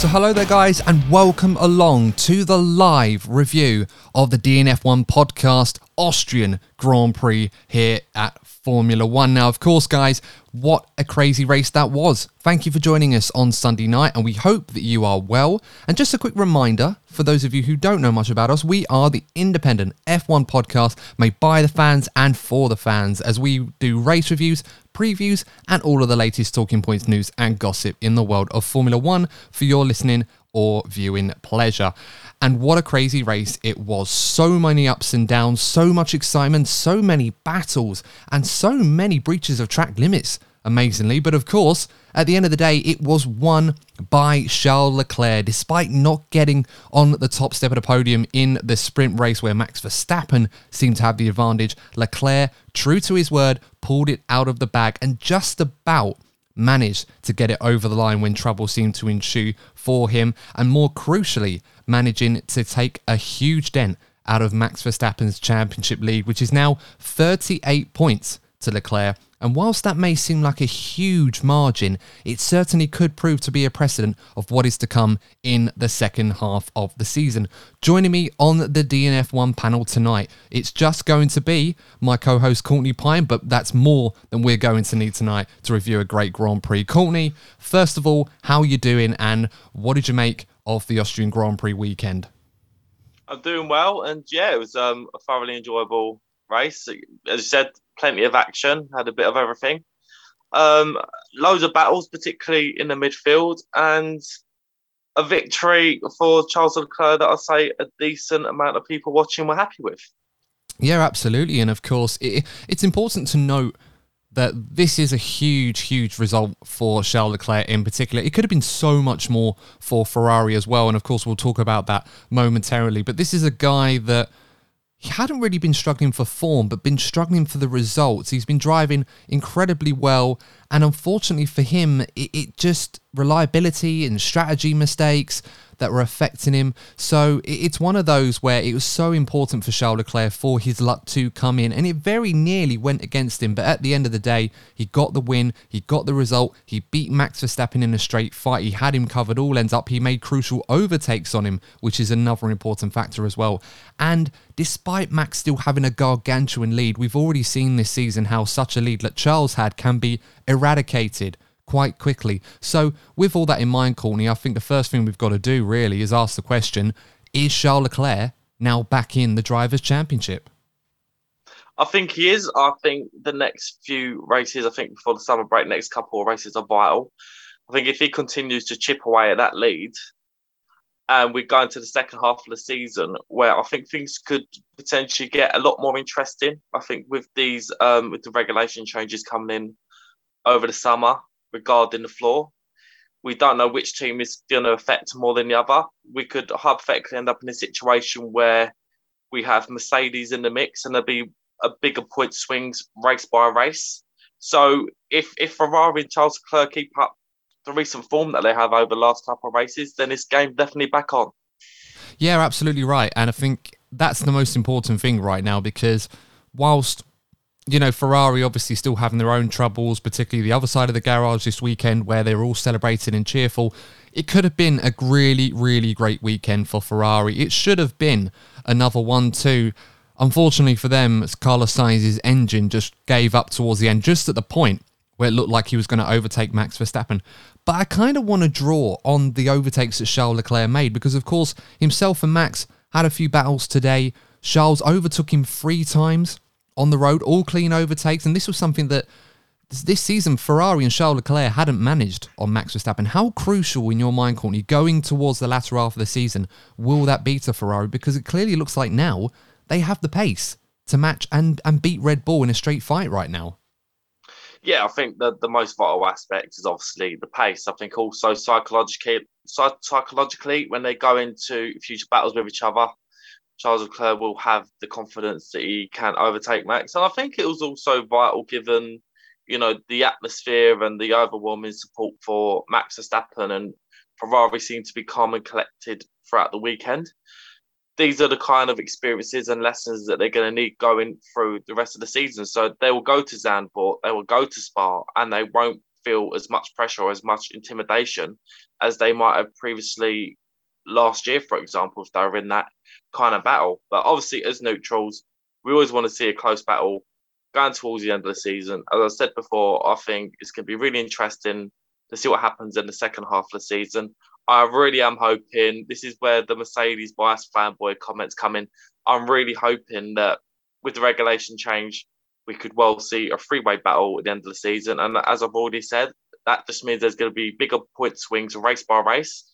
So, hello there, guys, and welcome along to the live review of the DNF1 podcast Austrian Grand Prix here at Formula One. Now, of course, guys, what a crazy race that was. Thank you for joining us on Sunday night, and we hope that you are well. And just a quick reminder for those of you who don't know much about us, we are the independent F1 podcast made by the fans and for the fans as we do race reviews, previews, and all of the latest talking points, news, and gossip in the world of Formula One for your listening or viewing pleasure. And what a crazy race it was. So many ups and downs, so much excitement, so many battles, and so many breaches of track limits, amazingly. But of course, at the end of the day, it was won by Charles Leclerc, despite not getting on the top step of the podium in the sprint race where Max Verstappen seemed to have the advantage. Leclerc, true to his word, pulled it out of the bag and just about managed to get it over the line when trouble seemed to ensue for him, and more crucially, managing to take a huge dent out of Max Verstappen's championship lead, which is now 38 points to Leclerc. And whilst that may seem like a huge margin, it certainly could prove to be a precedent of what is to come in the second half of the season. Joining me on the DNF1 panel tonight, it's just going to be my co host Courtney Pine, but that's more than we're going to need tonight to review a great Grand Prix. Courtney, first of all, how are you doing and what did you make of the Austrian Grand Prix weekend? I'm doing well, and yeah, it was um, a thoroughly enjoyable race. As you said, plenty of action, had a bit of everything. Um, loads of battles, particularly in the midfield, and a victory for Charles Leclerc that I'd say a decent amount of people watching were happy with. Yeah, absolutely, and of course, it, it's important to note that this is a huge, huge result for Charles Leclerc in particular. It could have been so much more for Ferrari as well, and of course, we'll talk about that momentarily. But this is a guy that he hadn't really been struggling for form, but been struggling for the results. He's been driving incredibly well, and unfortunately for him, it, it just reliability and strategy mistakes that were affecting him. So it's one of those where it was so important for Charles Leclerc for his luck to come in, and it very nearly went against him. But at the end of the day, he got the win, he got the result, he beat Max Verstappen in a straight fight, he had him covered all ends up, he made crucial overtakes on him, which is another important factor as well. And despite Max still having a gargantuan lead, we've already seen this season how such a lead that Charles had can be eradicated quite quickly. So, with all that in mind, Courtney, I think the first thing we've got to do really is ask the question is Charles Leclerc now back in the Drivers' Championship? I think he is. I think the next few races, I think before the summer break, next couple of races are vital. I think if he continues to chip away at that lead, and we go into the second half of the season where I think things could potentially get a lot more interesting. I think with these um, with the regulation changes coming in over the summer, regarding the floor. We don't know which team is going to affect more than the other. We could hypothetically end up in a situation where we have Mercedes in the mix and there'll be a bigger point swings race by race. So if if Ferrari and Charles Leclerc keep up the recent form that they have over the last couple of races, then this game definitely back on. Yeah, absolutely right. And I think that's the most important thing right now because whilst you know, Ferrari obviously still having their own troubles, particularly the other side of the garage this weekend where they're all celebrating and cheerful. It could have been a really, really great weekend for Ferrari. It should have been another 1 2. Unfortunately for them, Carlos Sainz's engine just gave up towards the end, just at the point where it looked like he was going to overtake Max Verstappen. But I kind of want to draw on the overtakes that Charles Leclerc made because, of course, himself and Max had a few battles today. Charles overtook him three times on the road, all clean overtakes. And this was something that this season Ferrari and Charles Leclerc hadn't managed on Max Verstappen. How crucial in your mind, Courtney, going towards the latter half of the season, will that be to Ferrari? Because it clearly looks like now they have the pace to match and, and beat Red Bull in a straight fight right now. Yeah, I think the, the most vital aspect is obviously the pace. I think also psychologically, psychologically when they go into future battles with each other, Charles Leclerc will have the confidence that he can overtake Max. And I think it was also vital given, you know, the atmosphere and the overwhelming support for Max Verstappen and Ferrari seemed to be calm and collected throughout the weekend. These are the kind of experiences and lessons that they're going to need going through the rest of the season. So they will go to Zandvoort, they will go to Spa, and they won't feel as much pressure or as much intimidation as they might have previously last year, for example, if they were in that kind of battle. But obviously, as neutrals, we always want to see a close battle going towards the end of the season. As I said before, I think it's going to be really interesting to see what happens in the second half of the season. I really am hoping this is where the Mercedes bias fanboy comments come in. I'm really hoping that with the regulation change, we could well see a three-way battle at the end of the season. And as I've already said, that just means there's going to be bigger point swings race by race.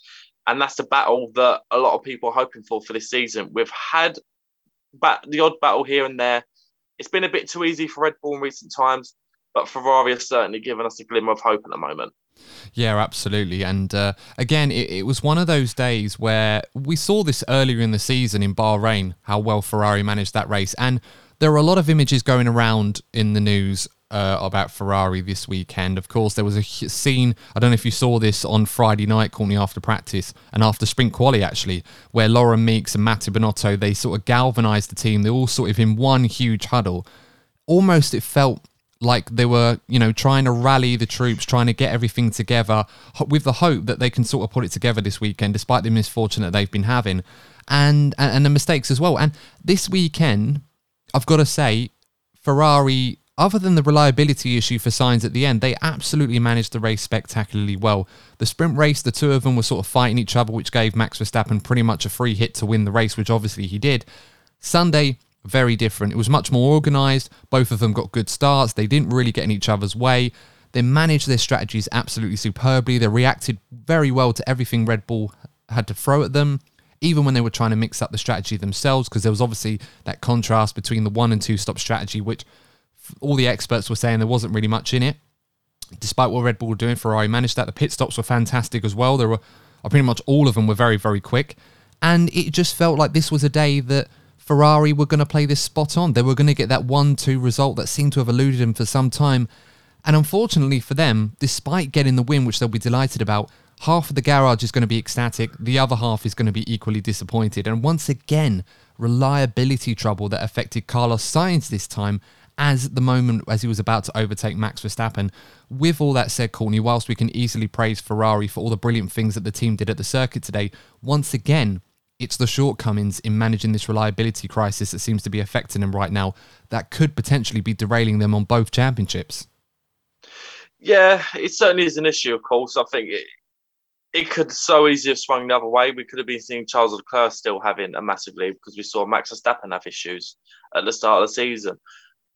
And that's the battle that a lot of people are hoping for for this season. We've had bat- the odd battle here and there. It's been a bit too easy for Red Bull in recent times, but Ferrari has certainly given us a glimmer of hope at the moment. Yeah, absolutely. And uh, again, it, it, was one of those days where we saw this earlier in the season in Bahrain, how well Ferrari managed that race. And there are a lot of images going around in the news uh, about Ferrari this weekend. Of course, there was a scene, I don't know if you saw this on Friday night, Courtney, after practice and after sprint quali, actually, where Laurent Mekies and Mattia Binotto they sort of galvanized the team. They all sort of in one huge huddle. Almost it felt like they were, you know, trying to rally the troops, trying to get everything together with the hope that they can sort of put it together this weekend, despite the misfortune that they've been having and, and the mistakes as well. And this weekend, I've got to say, Ferrari, other than the reliability issue for Sainz at the end, they absolutely managed the race spectacularly well. The sprint race, the two of them were sort of fighting each other, which gave Max Verstappen pretty much a free hit to win the race, which obviously he did. Sunday, very different. It was much more organised. Both of them got good starts. They didn't really get in each other's way. They managed their strategies absolutely superbly. They reacted very well to everything Red Bull had to throw at them even when they were trying to mix up the strategy themselves, because there was obviously that contrast between the one and two stop strategy, which all the experts were saying there wasn't really much in it. Despite what Red Bull were doing, Ferrari managed that. The pit stops were fantastic as well. There were uh, pretty much all of them were very, very quick. And it just felt like this was a day that Ferrari were going to play this spot on. They were going to get that 1 2 result that seemed to have eluded them for some time. And unfortunately for them, despite getting the win, which they'll be delighted about, half of the garage is going to be ecstatic, the other half is going to be equally disappointed. And once again, reliability trouble that affected Carlos Sainz this time as the moment as he was about to overtake Max Verstappen. With all that said, Courtney, whilst we can easily praise Ferrari for all the brilliant things that the team did at the circuit today, once again, it's the shortcomings in managing this reliability crisis that seems to be affecting them right now that could potentially be derailing them on both championships. Yeah, it certainly is an issue, of course. I think it, it could so easily have swung the other way. We could have been seeing Charles Leclerc still having a massive lead because we saw Max Verstappen have issues at the start of the season.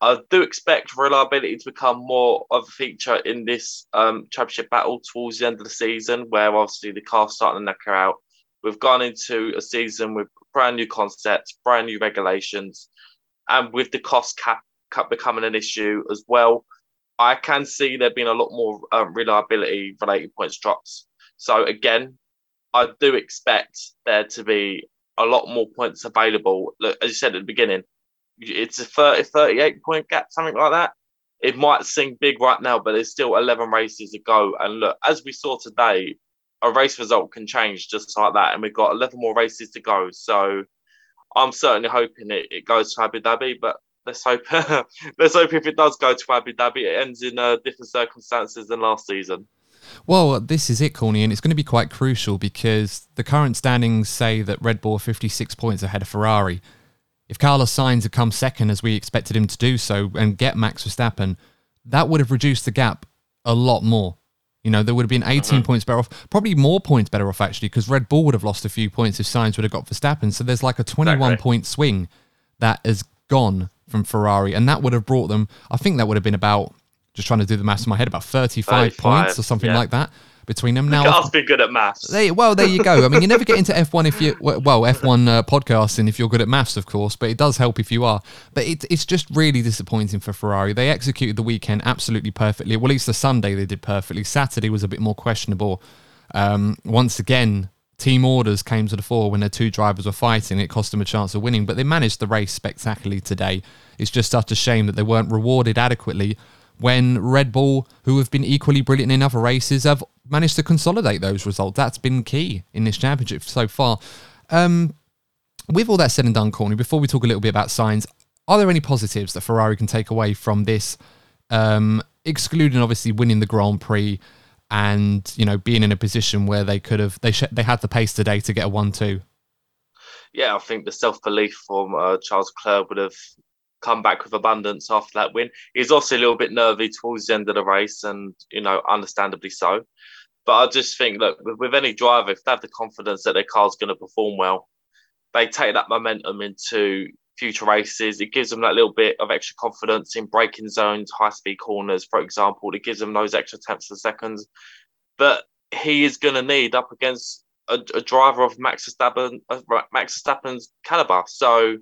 I do expect reliability to become more of a feature in this um, championship battle towards the end of the season, where obviously the car's starting to knacker out. We've gone into a season with brand new concepts, brand new regulations, and with the cost cap, cap becoming an issue as well. I can see there being a lot more um, reliability related points drops so again, I do expect there to be a lot more points available. Look, as you said at the beginning, it's a 30, 38 point gap, something like that. It might seem big right now, but there's still 11 races to go. And look, as we saw today, a race result can change just like that. And we've got 11 more races to go. So I'm certainly hoping it, it goes to Abu Dhabi, but let's hope let's hope if it does go to Abu Dhabi, it ends in uh, different circumstances than last season. Well, this is it, Corny, and it's going to be quite crucial because the current standings say that Red Bull are 56 points ahead of Ferrari. If Carlos Sainz had come second, as we expected him to do so, and get Max Verstappen, that would have reduced the gap a lot more. You know, there would have been 18 uh-huh. points better off, probably more points better off, actually, because Red Bull would have lost a few points if Sainz would have got Verstappen. So there's like a 21 exactly. point swing that has gone from Ferrari, and that would have brought them, I think that would have been about just trying to do the maths in my head, about 35, 35 points or something yeah. like that between them. Now, I've been good at maths. Well, there you go. I mean, you never get into F1 if you, well, F1 uh, podcasting if you're good at maths, of course, but it does help if you are. But it, it's just really disappointing for Ferrari. They executed the weekend absolutely perfectly. Well, at least the Sunday they did perfectly. Saturday was a bit more questionable. Um, once again, team orders came to the fore when their two drivers were fighting. It cost them a chance of winning, but they managed the race spectacularly today. It's just such a shame that they weren't rewarded adequately when Red Bull, who have been equally brilliant in other races, have managed to consolidate those results. That's been key in this championship so far. Um, with all that said and done, Courtney, before we talk a little bit about Sainz, are there any positives that Ferrari can take away from this, um, excluding obviously winning the Grand Prix and you know being in a position where they could have they sh- they had the pace today to get a one-two? Yeah, I think the self belief from uh, Charles Leclerc would have come back with abundance after that win. He's also a little bit nervy towards the end of the race, and you know, understandably so. But I just think that with, with any driver, if they have the confidence that their car's going to perform well, they take that momentum into future races. It gives them that little bit of extra confidence in braking zones, high speed corners, for example. It gives them those extra tenths of seconds. But he is going to need up against a, a driver of Max Verstappen, Max Verstappen's caliber. So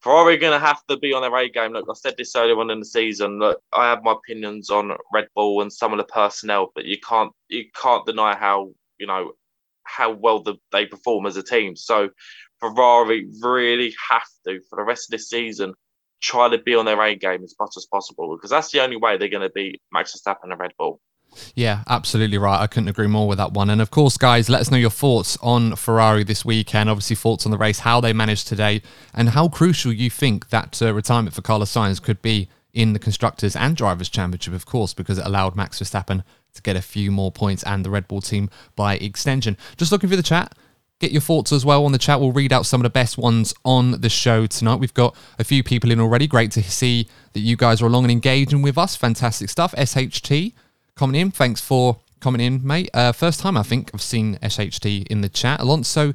Ferrari are going to have to be on their A game. Look, I said this earlier on in the season. Look, I have my opinions on Red Bull and some of the personnel, but you can't you can't deny how you know how well the, they perform as a team. So Ferrari really have to for the rest of this season try to be on their A game as much as possible because that's the only way they're going to beat Max Verstappen and Red Bull. Yeah, absolutely right. I couldn't agree more with that one. And of course, guys, let us know your thoughts on Ferrari this weekend. Obviously, thoughts on the race, how they managed today, and how crucial you think that uh, retirement for Carlos Sainz could be in the Constructors and Drivers' Championship, of course, because it allowed Max Verstappen to get a few more points and the Red Bull team by extension. Just looking through the chat. Get your thoughts as well on the chat. We'll read out some of the best ones on the show tonight. We've got a few people in already. Great to see that you guys are along and engaging with us. Fantastic stuff. SHT coming in. Thanks for coming in, mate. Uh, first time I think I've seen SHT in the chat. Alonso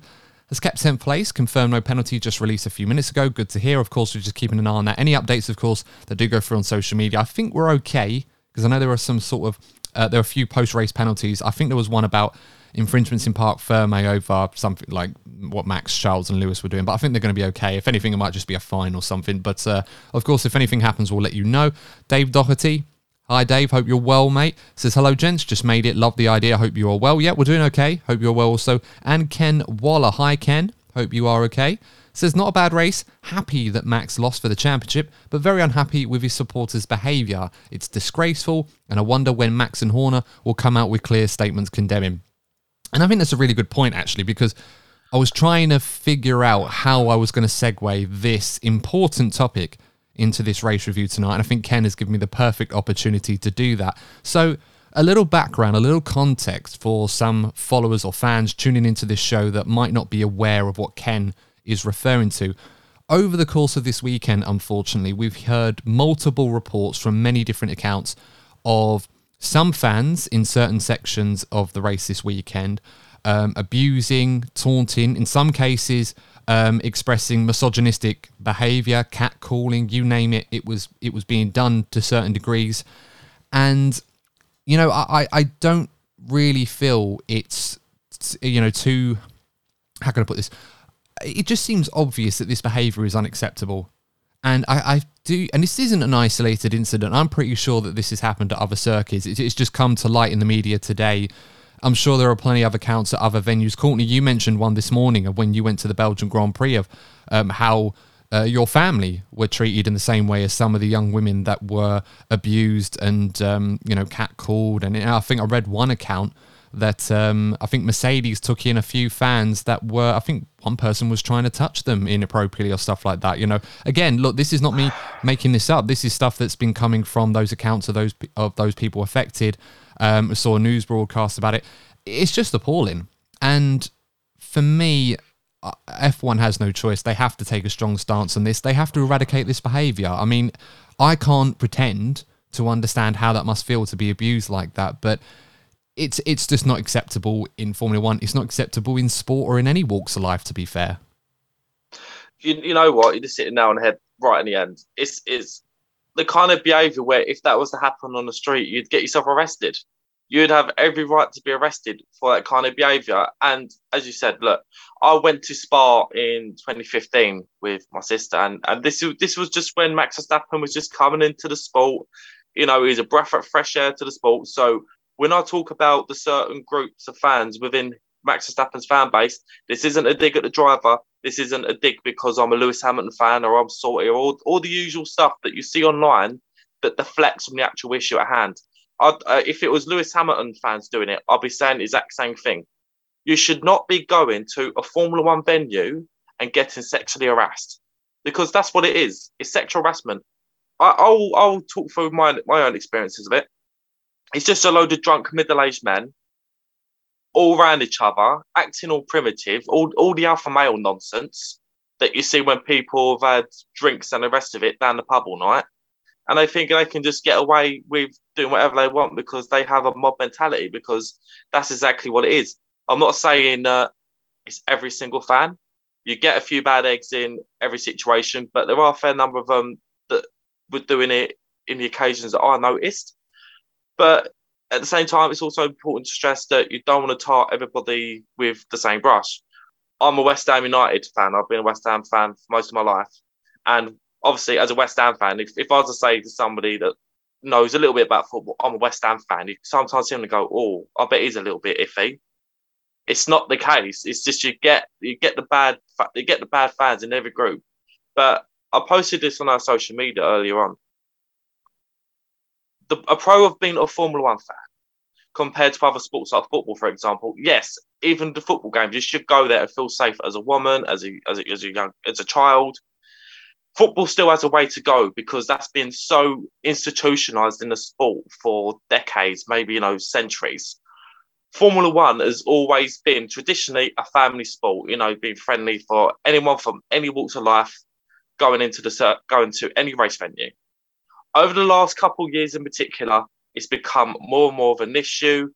has kept 10th place, confirmed no penalty, just released a few minutes ago. Good to hear. Of course, we're just keeping an eye on that. Any updates, of course, that do go through on social media. I think we're okay because I know there are some sort of, uh, there are a few post race penalties. I think there was one about infringements in Parc Ferme over something like what Max, Charles, and Lewis were doing. But I think they're going to be okay. If anything, it might just be a fine or something. But uh, of course, if anything happens, we'll let you know. Dave Doherty, Hi, Dave. Hope you're well, mate. Says, hello, gents. Just made it. Love the idea. Hope you are well. Yeah, we're doing okay. Hope you're well also. And Ken Waller. Hi, Ken. Hope you are okay. Says, not a bad race. Happy that Max lost for the championship, but very unhappy with his supporters' behaviour. It's disgraceful, and I wonder when Max and Horner will come out with clear statements condemning. And I think that's a really good point, actually, because I was trying to figure out how I was going to segue this important topic into this race review tonight. And I think Ken has given me the perfect opportunity to do that. So, a little background, a little context for some followers or fans tuning into this show that might not be aware of what Ken is referring to. Over the course of this weekend, unfortunately, we've heard multiple reports from many different accounts of some fans in certain sections of the race this weekend um, abusing, taunting, in some cases, um, expressing misogynistic behavior, catcalling, you name it. It was it was being done to certain degrees, and you know I I don't really feel it's you know too how can I put this? It just seems obvious that this behavior is unacceptable. And I, I, do, and this isn't an isolated incident. I'm pretty sure that this has happened at other circuits. it's just come to light in the media today I'm sure there are plenty of accounts at other venues. Courtney, you mentioned one this morning of when you went to the Belgian Grand Prix of um, how uh, your family were treated in the same way as some of the young women that were abused and um, you know catcalled. And I think I read one account that um, I think Mercedes took in a few fans that were I think one person was trying to touch them inappropriately or stuff like that. You know, again, look, this is not me making this up. This is stuff that's been coming from those accounts of those of those people affected. Um, I saw news broadcasts about it. It's just appalling. And for me, uh, F1 has no choice. They have to take a strong stance on this. They have to eradicate this behavior. I mean, I can't pretend to understand how that must feel to be abused like that, but it's it's just not acceptable in Formula One. It's not acceptable in sport or in any walks of life. To be fair, you, you know what? You're just sitting now on the head right in the end. It's it's the kind of behaviour where if that was to happen on the street, you'd get yourself arrested. You'd have every right to be arrested for that kind of behaviour. And as you said, look, I went to Spa in 2015 with my sister, and, and this this was just when Max Verstappen was just coming into the sport. You know, he's a breath of fresh air to the sport. So when I talk about the certain groups of fans within Max Verstappen's fan base. This isn't a dig at the driver. This isn't a dig because I'm a Lewis Hamilton fan or I'm salty or all, all the usual stuff that you see online that deflects from the actual issue at hand. Uh, if it was Lewis Hamilton fans doing it, I'd be saying the exact same thing. You should not be going to a Formula One venue and getting sexually harassed because that's what it is. It's sexual harassment. I, will I'll talk through my my own experiences of it. It's just a load of drunk middle aged men all around each other, acting all primitive, all all the alpha male nonsense that you see when people have had drinks and the rest of it down the pub all night. And they think they can just get away with doing whatever they want because they have a mob mentality, because that's exactly what it is. I'm not saying uh, it's every single fan. You get a few bad eggs in every situation, but there are a fair number of them that were doing it in the occasions that I noticed. But at the same time, it's also important to stress that you don't want to tar everybody with the same brush. I'm a West Ham United fan. I've been a West Ham fan for most of my life. And obviously, as a West Ham fan, if, if I was to say to somebody that knows a little bit about football, I'm a West Ham fan, you sometimes hear them go, oh, I bet he's a little bit iffy. It's not the case. It's just you get you get the bad you get the bad fans in every group. But I posted this on our social media earlier on. The, a pro of being a Formula One fan compared to other sports like football, for example, yes, even the football games, you should go there and feel safe as a woman, as a as a, as a young as a child. Football still has a way to go because that's been so institutionalized in the sport for decades, maybe you know centuries. Formula One has always been traditionally a family sport, you know, being friendly for anyone from any walks of life going into the going to any race venue. Over the last couple of years in particular, it's become more and more of an issue.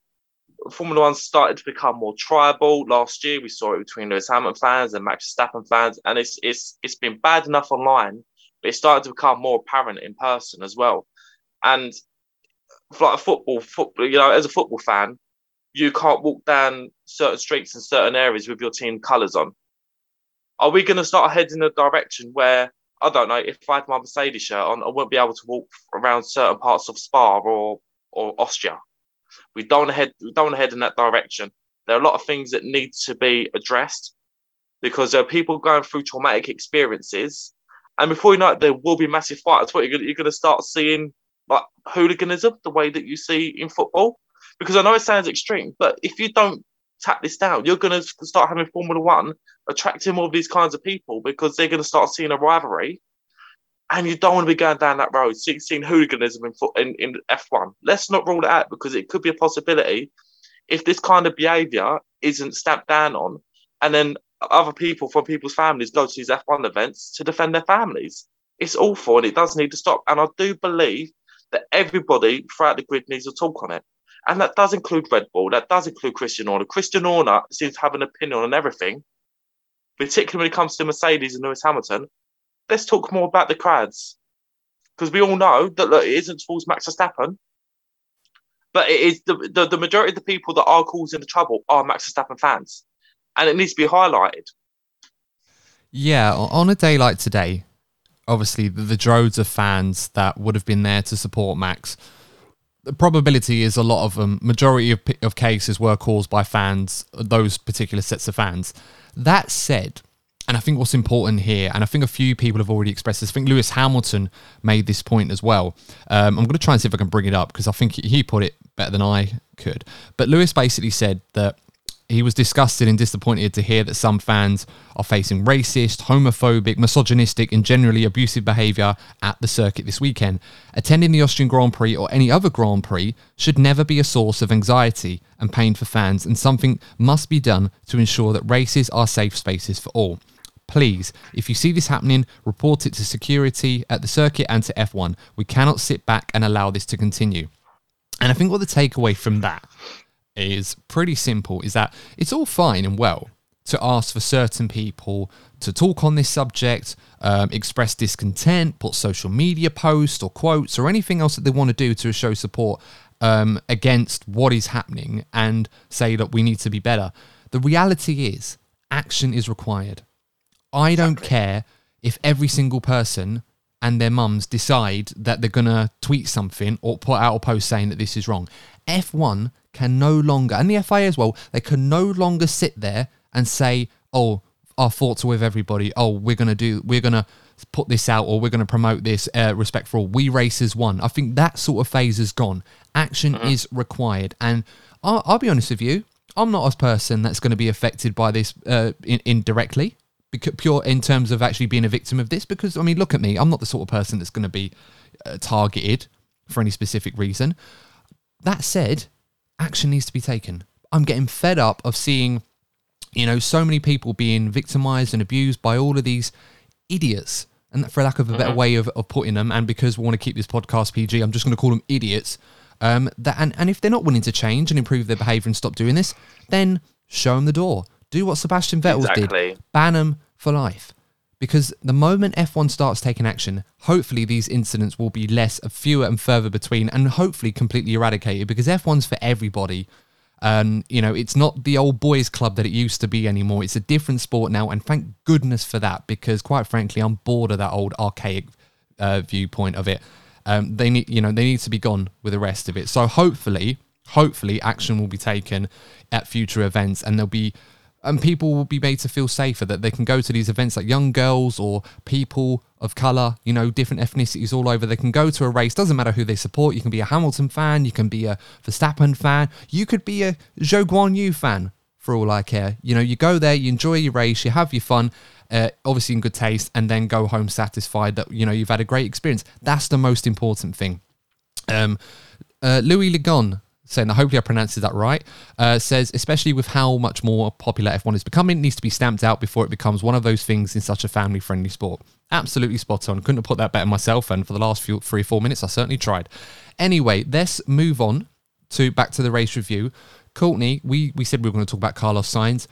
Formula One started to become more tribal. Last year, we saw it between Lewis Hamilton fans and Max Verstappen fans, and it's it's it's been bad enough online, but it started to become more apparent in person as well. And like a football, football, you know, as a football fan, you can't walk down certain streets in certain areas with your team colours on. Are we going to start heading in a direction where I don't know if I had my Mercedes shirt on, I wouldn't be able to walk around certain parts of Spa or or Austria? We don't head we don't head in that direction. There are a lot of things that need to be addressed because there are people going through traumatic experiences, and before you know it, there will be massive fights. What you're going to start seeing like hooliganism, the way that you see in football because I know it sounds extreme, but if you don't tap this down, you're going to start having Formula One attracting of these kinds of people because they're going to start seeing a rivalry. And you don't want to be going down that road, seeing, seeing hooliganism in, in, in F1. Let's not rule it out because it could be a possibility if this kind of behaviour isn't stamped down on, and then other people from people's families go to these F1 events to defend their families. It's awful and it does need to stop. And I do believe that everybody throughout the grid needs to talk on it. And that does include Red Bull, that does include Christian Horner. Christian Horner seems to have an opinion on everything, particularly when it comes to Mercedes and Lewis Hamilton. Let's talk more about the crowds. Because we all know that look, it isn't towards Max Verstappen, but it is the, the, the majority of the people that are causing the trouble are Max Verstappen fans. And it needs to be highlighted. Yeah, on a day like today, obviously the, the droves of fans that would have been there to support Max the probability is a lot of them, majority of, of cases were caused by fans, those particular sets of fans. That said, and I think what's important here, and I think a few people have already expressed this. I think Lewis Hamilton made this point as well. Um, I'm going to try and see if I can bring it up because I think he put it better than I could. But Lewis basically said that he was disgusted and disappointed to hear that some fans are facing racist, homophobic, misogynistic, and generally abusive behaviour at the circuit this weekend. Attending the Austrian Grand Prix or any other Grand Prix should never be a source of anxiety and pain for fans, and something must be done to ensure that races are safe spaces for all. Please, if you see this happening, report it to security at the circuit and to F1. We cannot sit back and allow this to continue. And I think what the takeaway from that is pretty simple is that it's all fine and well to ask for certain people to talk on this subject, um, express discontent, put social media posts or quotes or anything else that they want to do to show support um, against what is happening and say that we need to be better. The reality is, action is required. I don't care if every single person and their mums decide that they're going to tweet something or put out a post saying that this is wrong F1 can no longer, and the FIA as well, they can no longer sit there and say, oh, our thoughts are with everybody. Oh, we're going to do, we're going to put this out or we're going to promote this uh, respect for all. We races one. I think that sort of phase is gone. Action mm-hmm. is required. And I'll, I'll, be honest with you, I'm not a person that's going to be affected by this uh, in, indirectly, because, pure in terms of actually being a victim of this. Because, I mean, look at me. I'm not the sort of person that's going to be uh, targeted for any specific reason. That said, action needs to be taken. I'm getting fed up of seeing, you know, so many people being victimized and abused by all of these idiots. And for lack of a better mm-hmm. way of, of putting them, and because we want to keep this podcast PG, I'm just going to call them idiots. Um, that and, and if they're not willing to change and improve their behaviour and stop doing this, then show them the door. Do what Sebastian Vettel exactly. did. Ban them for life. Because the moment F1 starts taking action, hopefully these incidents will be less, fewer and further between, and hopefully completely eradicated. Because F1's for everybody. Um, you know, it's not the old boys club that it used to be anymore. It's a different sport now, and thank goodness for that. Because quite frankly, I'm bored of that old archaic uh, viewpoint of it. Um, they need, you know, they need to be gone with the rest of it. So hopefully, hopefully, action will be taken at future events, and there'll be and people will be made to feel safer that they can go to these events like young girls or people of color, you know, different ethnicities all over. They can go to a race, doesn't matter who they support. You can be a Hamilton fan, you can be a Verstappen fan, you could be a Zhou Guanyu fan for all I care. You know, you go there, you enjoy your race, you have your fun, uh, obviously in good taste, and then go home satisfied that, you know, you've had a great experience. That's the most important thing. Um, uh, Louis Legon saying that hopefully I pronounced that right, uh, says, especially with how much more popular F1 is becoming, needs to be stamped out before it becomes one of those things in such a family friendly sport. Absolutely spot on. Couldn't have put that better myself, and for the last few three or four minutes, I certainly tried. Anyway, let's move on to back to the race review. Courtney, we, we said we were going to talk about Carlos Sainz.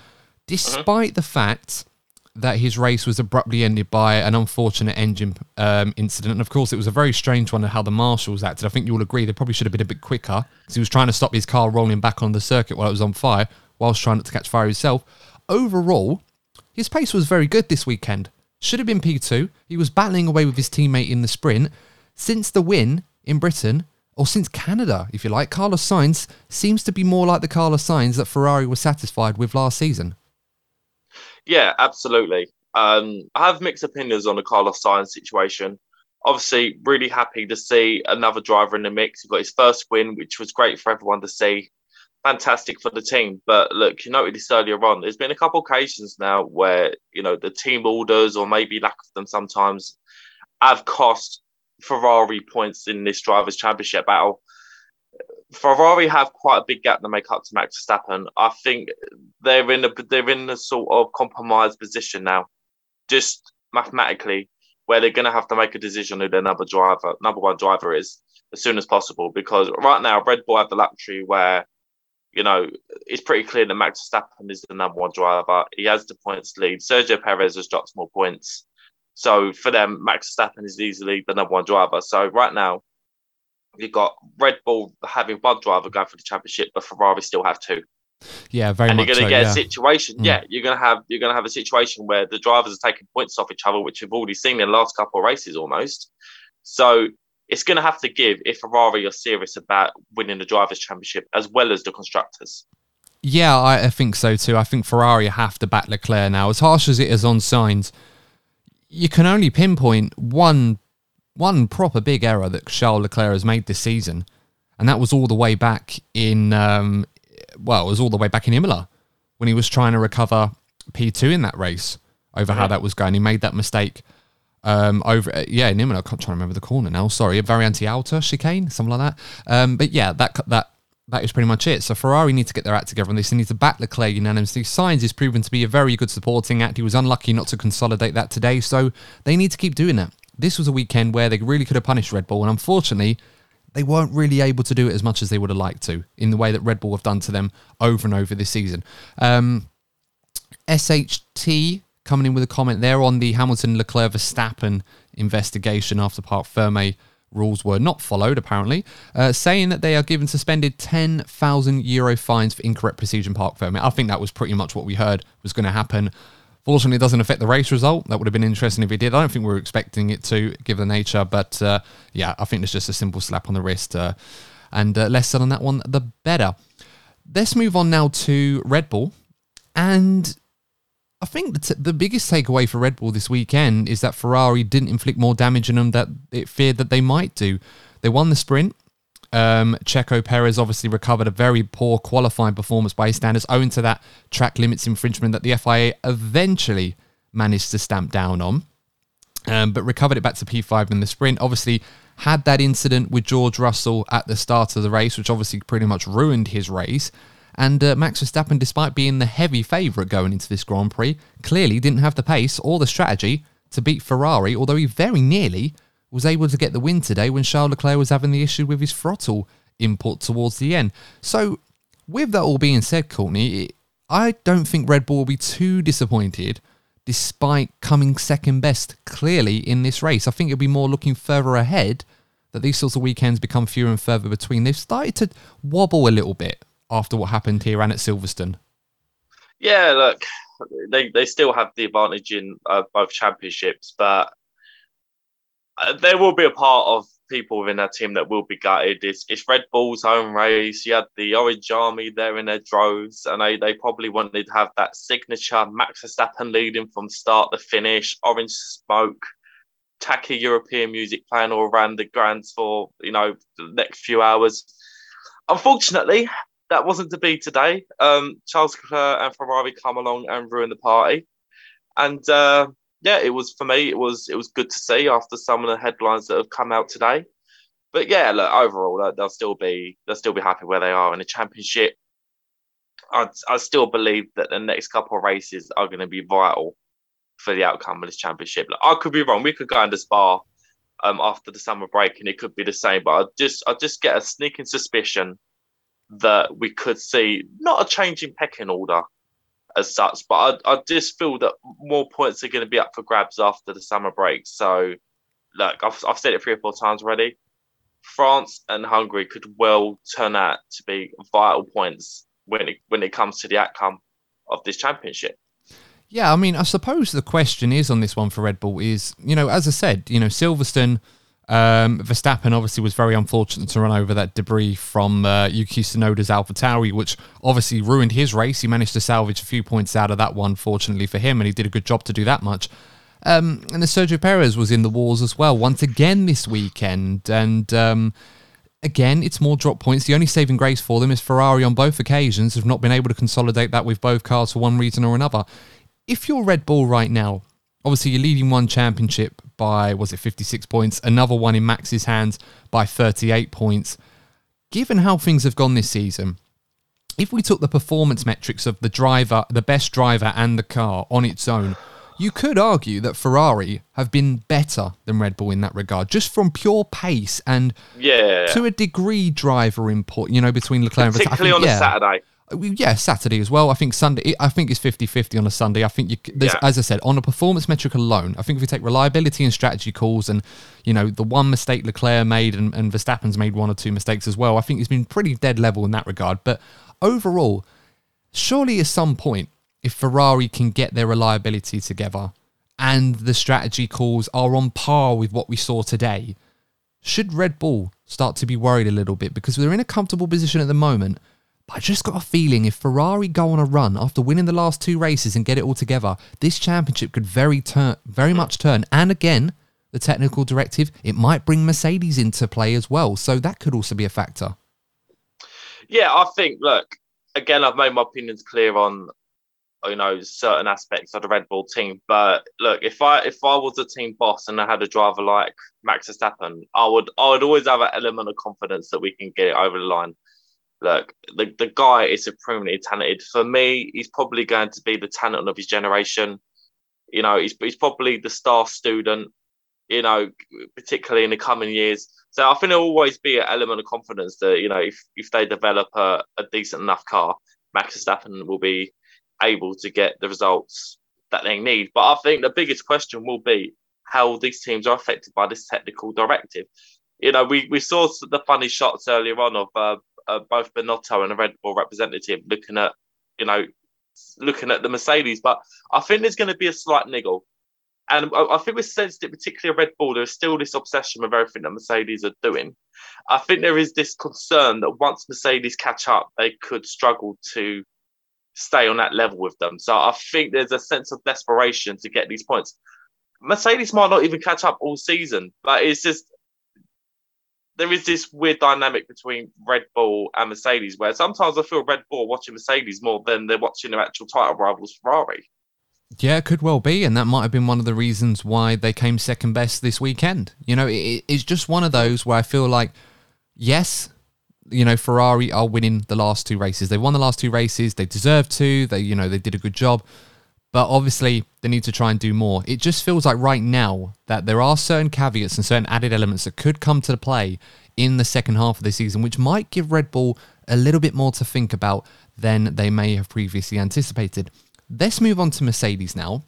Despite uh-huh. the fact that his race was abruptly ended by an unfortunate engine um, incident. And of course, it was a very strange one of how the marshals acted. I think you'll agree they probably should have been a bit quicker because he was trying to stop his car rolling back on the circuit while it was on fire, whilst trying not to catch fire himself. Overall, his pace was very good this weekend. Should have been P2. He was battling away with his teammate in the sprint. Since the win in Britain, or since Canada, if you like, Carlos Sainz seems to be more like the Carlos Sainz that Ferrari was satisfied with last season. Yeah, absolutely. Um, I have mixed opinions on the Carlos Sainz situation. Obviously, really happy to see another driver in the mix. He got his first win, which was great for everyone to see. Fantastic for the team. But look, you noted this earlier on. There's been a couple occasions now where you know the team orders or maybe lack of them sometimes have cost Ferrari points in this drivers' championship battle. Ferrari have quite a big gap to make up to Max Verstappen. I think they're in a they're in a sort of compromised position now, just mathematically, where they're going to have to make a decision who their number driver, number one driver is as soon as possible. Because right now, Red Bull have the luxury where, you know, it's pretty clear that Max Verstappen is the number one driver. He has the points lead. Sergio Perez has dropped more points, so for them, Max Verstappen is easily the number one driver. So right now you've got Red Bull having one driver going for the championship, but Ferrari still have two. Yeah, very and you're going to so, get yeah. a situation. Mm. Yeah, you're going to have you're going to have a situation where the drivers are taking points off each other, which we've already seen in the last couple of races almost. So it's going to have to give if Ferrari are serious about winning the drivers' championship as well as the constructors. Yeah, I, I think so too. I think Ferrari have to back Leclerc now. As harsh as it is on Sainz, you can only pinpoint one one proper big error that Charles Leclerc has made this season, and that was all the way back in, um, well, it was all the way back in Imola when he was trying to recover P2 in that race over yeah. how that was going. He made that mistake um, over, uh, yeah, in Imola. I can't try to remember the corner now. Sorry, a Variante Alta chicane, something like that. Um, but yeah, that that that is pretty much it. So Ferrari need to get their act together on this. They need to back Leclerc unanimously. Sainz is proven to be a very good supporting act. He was unlucky not to consolidate that today, so they need to keep doing that this was a weekend where they really could have punished Red Bull, and unfortunately, they weren't really able to do it as much as they would have liked to in the way that Red Bull have done to them over and over this season. Um, SHT coming in with a comment there on the Hamilton Leclerc Verstappen investigation after Parc Ferme rules were not followed, apparently, uh, saying that they are given suspended 10,000 euro fines for incorrect procedure in Parc Ferme. I think that was pretty much what we heard was going to happen. Fortunately, it doesn't affect the race result. That would have been interesting if it did. I don't think we were expecting it to, given the nature. But uh, yeah, I think it's just a simple slap on the wrist. Uh, and uh, less said on that one, the better. Let's move on now to Red Bull. And I think the, t- the biggest takeaway for Red Bull this weekend is that Ferrari didn't inflict more damage on them that it feared that they might do. They won the sprint. Um, Checo Perez obviously recovered a very poor qualifying performance by his standards, owing to that track limits infringement that the FIA eventually managed to stamp down on. Um, but recovered it back to P5 in the sprint. Obviously, had that incident with George Russell at the start of the race, which obviously pretty much ruined his race. And uh, Max Verstappen, despite being the heavy favourite going into this Grand Prix, clearly didn't have the pace or the strategy to beat Ferrari, although he very nearly was able to get the win today when Charles Leclerc was having the issue with his throttle input towards the end. So, with that all being said, Courtney, I don't think Red Bull will be too disappointed despite coming second best clearly in this race. I think it'll be more looking further ahead that these sorts of weekends become fewer and further between. They've started to wobble a little bit after what happened here and at Silverstone. Yeah, look, they they still have the advantage in uh, both championships, but there will be a part of people within that team that will be gutted. It's, it's Red Bull's home race. You had the Orange Army there in their droves, and they, they probably wanted to have that signature Max Verstappen leading from start to finish, orange smoke, tacky European music playing all around the grands for you know the next few hours. Unfortunately, that wasn't to be today. Um, Charles Leclerc and Ferrari come along and ruin the party, and uh, yeah, it was for me. It was it was good to see after some of the headlines that have come out today. But yeah, look, overall they'll still be they'll still be happy where they are in the championship. I I still believe that the next couple of races are going to be vital for the outcome of this championship. Like, I could be wrong. We could go into Spa um, after the summer break and it could be the same. But I just I just get a sneaking suspicion that we could see not a change in pecking order as such, but I, I just feel that more points are going to be up for grabs after the summer break. So, look, I've, I've said it three or four times already. France and Hungary could well turn out to be vital points when it, when it comes to the outcome of this championship. Yeah, I mean, I suppose the question is on this one for Red Bull is, you know, as I said, you know, Silverstone um, Verstappen obviously was very unfortunate to run over that debris from uh, Yuki Tsunoda's AlphaTauri, which obviously ruined his race. He managed to salvage a few points out of that one, fortunately for him, and he did a good job to do that much. Um, and the Sergio Perez was in the wars as well, once again this weekend. And um, again, it's more drop points. The only saving grace for them is Ferrari on both occasions have not been able to consolidate that with both cars for one reason or another. If you're Red Bull right now, obviously you're leading one championship by was it 56 points? Another one in max's hands by 38 points. Given how things have gone this season if we took the performance metrics of the driver the best driver and the car on its own you could argue that Ferrari have been better than Red Bull in that regard, just from pure pace and yeah, to a degree driver input, you know, between Leclerc and Particularly on yeah, a Saturday. Uh, yeah, Saturday as well. I think Sunday. I think it's 50-50 on a Sunday. I think you, yeah. as I said, on a performance metric alone. I think if we take reliability and strategy calls, and you know the one mistake Leclerc made and, and Verstappen's made one or two mistakes as well. I think it's been pretty dead level in that regard. But overall, surely at some point, if Ferrari can get their reliability together and the strategy calls are on par with what we saw today, should Red Bull start to be worried a little bit because they're in a comfortable position at the moment but I just got a feeling if Ferrari go on a run after winning the last two races and get it all together, this championship could very turn, very much turn. And again, the technical directive, it might bring Mercedes into play as well. So that could also be a factor. Yeah, I think. Look, again, I've made my opinions clear on you know certain aspects of the Red Bull team. But look, if I if I was a team boss and I had a driver like Max Verstappen, I would I would always have an element of confidence that we can get it over the line look, the, the guy is supremely talented. For me, he's probably going to be the talent of his generation. You know, he's, he's probably the star student, you know, particularly in the coming years. So I think there'll always be an element of confidence that, you know, if, if they develop a, a decent enough car, Max Verstappen will be able to get the results that they need. But I think the biggest question will be how these teams are affected by this technical directive. You know, we, we saw the funny shots earlier on of uh, uh, both Binotto and a Red Bull representative looking at, you know, looking at the Mercedes. But I think there's going to be a slight niggle and I, think we're sensitive, particularly a Red Bull. There's still this obsession with everything that Mercedes are doing. I think there is this concern that once Mercedes catch up, they could struggle to stay on that level with them. So I think there's a sense of desperation to get these points. Mercedes might not even catch up all season, but it's just there is this weird dynamic between Red Bull and Mercedes where sometimes I feel Red Bull watching Mercedes more than they're watching their actual title rivals Ferrari. Yeah, it could well be, and that might have been one of the reasons why they came second best this weekend. You know, it, it's just one of those where I feel like, yes, you know, Ferrari are winning the last two races. They won the last two races. They deserve to. They, you know, they did a good job. But obviously, they need to try and do more. It just feels like right now that there are certain caveats and certain added elements that could come to the play in the second half of the season, which might give Red Bull a little bit more to think about than they may have previously anticipated. Let's move on to Mercedes now.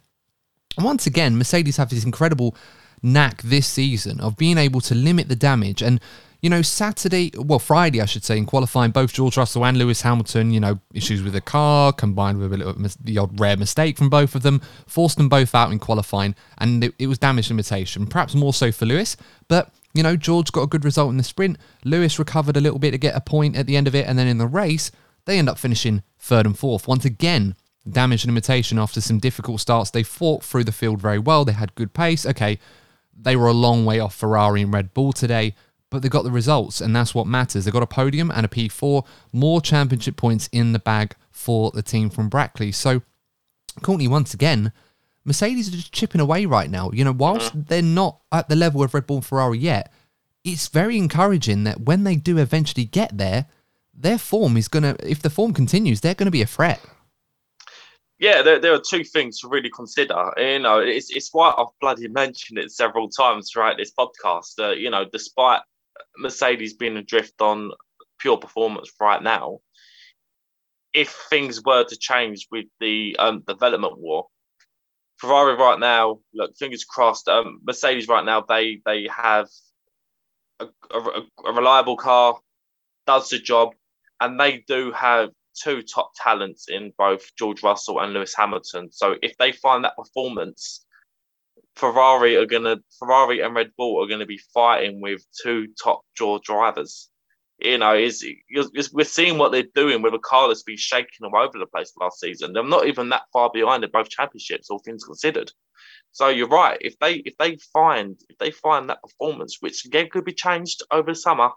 Once again, Mercedes have this incredible knack this season of being able to limit the damage. And, you know, Saturday, well, Friday, I should say, in qualifying, both George Russell and Lewis Hamilton, you know, issues with the car combined with a little, the odd rare mistake from both of them, forced them both out in qualifying. And it, it was damage limitation, perhaps more so for Lewis. But you know, George got a good result in the sprint. Lewis recovered a little bit to get a point at the end of it. And then in the race, they end up finishing third and fourth. Once again, damage limitation after some difficult starts. They fought through the field very well. They had good pace. Okay, they were a long way off Ferrari and Red Bull today, but they got the results, and that's what matters. They got a podium and a P4, more championship points in the bag for the team from Brackley. So, Courtney, once again, Mercedes are just chipping away right now. You know, whilst mm-hmm. they're not at the level of Red Bull and Ferrari yet, it's very encouraging that when they do eventually get there, their form is going to, if the form continues, they're going to be a threat yeah, there, there are two things to really consider. You know, it's it's why I've bloody mentioned it several times throughout this podcast. Uh, you know, despite Mercedes being adrift on pure performance right now, if things were to change with the um, development war, Ferrari right now, look, fingers crossed. Um, Mercedes right now, they they have a, a, a reliable car, does the job, and they do have two top talents in both George Russell and Lewis Hamilton. So if they find that performance, Ferrari are gonna Ferrari and Red Bull are gonna be fighting with two top draw drivers. You know, is we're seeing what they're doing with a car that's been shaking all over the place last season. They're not even that far behind in both championships, all things considered. So you're right. If they if they find if they find that performance, which again could be changed over summer,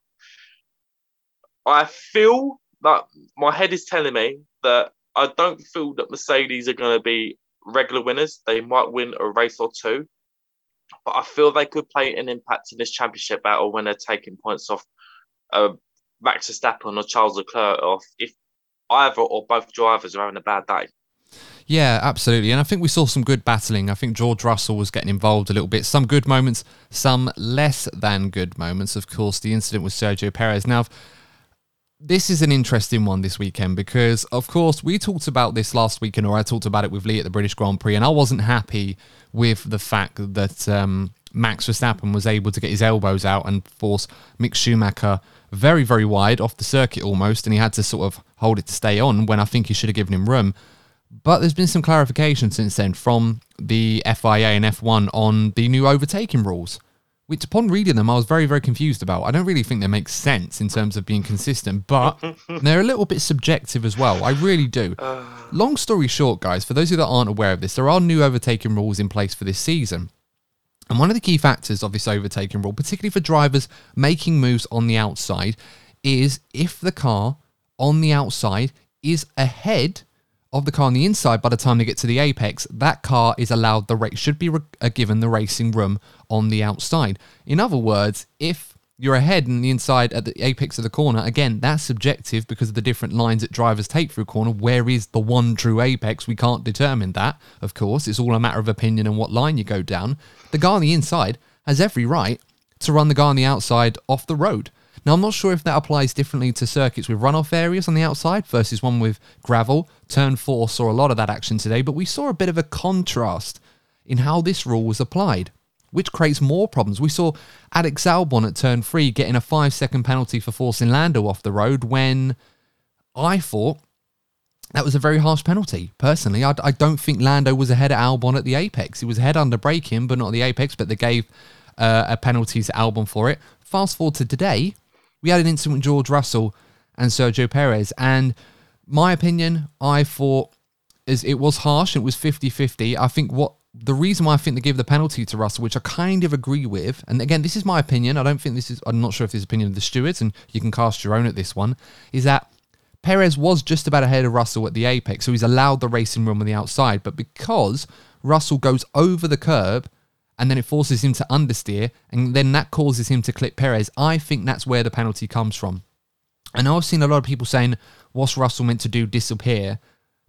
I feel that my head is telling me that I don't feel that Mercedes are going to be regular winners. They might win a race or two, but I feel they could play an impact in this championship battle when they're taking points off uh, Max Verstappen or Charles Leclerc off if either or both drivers are having a bad day. Yeah, absolutely. And I think we saw some good battling. I think George Russell was getting involved a little bit. Some good moments, some less than good moments. Of course, the incident with Sergio Perez. Now, this is an interesting one this weekend because, of course, we talked about this last weekend, or I talked about it with Lee at the British Grand Prix, and I wasn't happy with the fact that um, Max Verstappen was able to get his elbows out and force Mick Schumacher very, very wide off the circuit almost, and he had to sort of hold it to stay on when I think he should have given him room. But there's been some clarification since then from the FIA and F1 on the new overtaking rules which upon reading them I was very, very confused about. I don't really think they make sense in terms of being consistent, but they're a little bit subjective as well. I really do. Uh. Long story short, guys, for those of you that aren't aware of this, there are new overtaking rules in place for this season. And one of the key factors of this overtaking rule, particularly for drivers making moves on the outside, is if the car on the outside is ahead of the car on the inside by the time they get to the apex, that car is allowed the race, should be re- uh, given the racing room on the outside. In other words, if you're ahead in the inside at the apex of the corner, again, that's subjective because of the different lines that drivers take through a corner. Where is the one true apex? We can't determine that, of course. It's all a matter of opinion and what line you go down. The guy on the inside has every right to run the guy on the outside off the road. Now, I'm not sure if that applies differently to circuits with runoff areas on the outside versus one with gravel. Turn 4 saw a lot of that action today, but we saw a bit of a contrast in how this rule was applied, which creates more problems. We saw Alex Albon at turn 3 getting a 5 second penalty for forcing Lando off the road when I thought that was a very harsh penalty. Personally, I, I don't think Lando was ahead of Albon at the apex. He was ahead under braking, but not at the apex. But they gave uh, a penalty to Albon for it. Fast forward to today, we had an incident with George Russell and Sergio Perez, and my opinion, I thought is it was harsh. It was 50-50. I think what the reason why I think they gave the penalty to Russell, which I kind of agree with, and again, this is my opinion. I don't think this is. I'm not sure if this is opinion of the stewards, and you can cast your own at this one. Is that Perez was just about ahead of Russell at the apex, so he's allowed the racing room on the outside. But because Russell goes over the curb and then it forces him to understeer, and then that causes him to clip Perez, I think that's where the penalty comes from. And I've seen a lot of people saying, what's Russell meant to do disappear?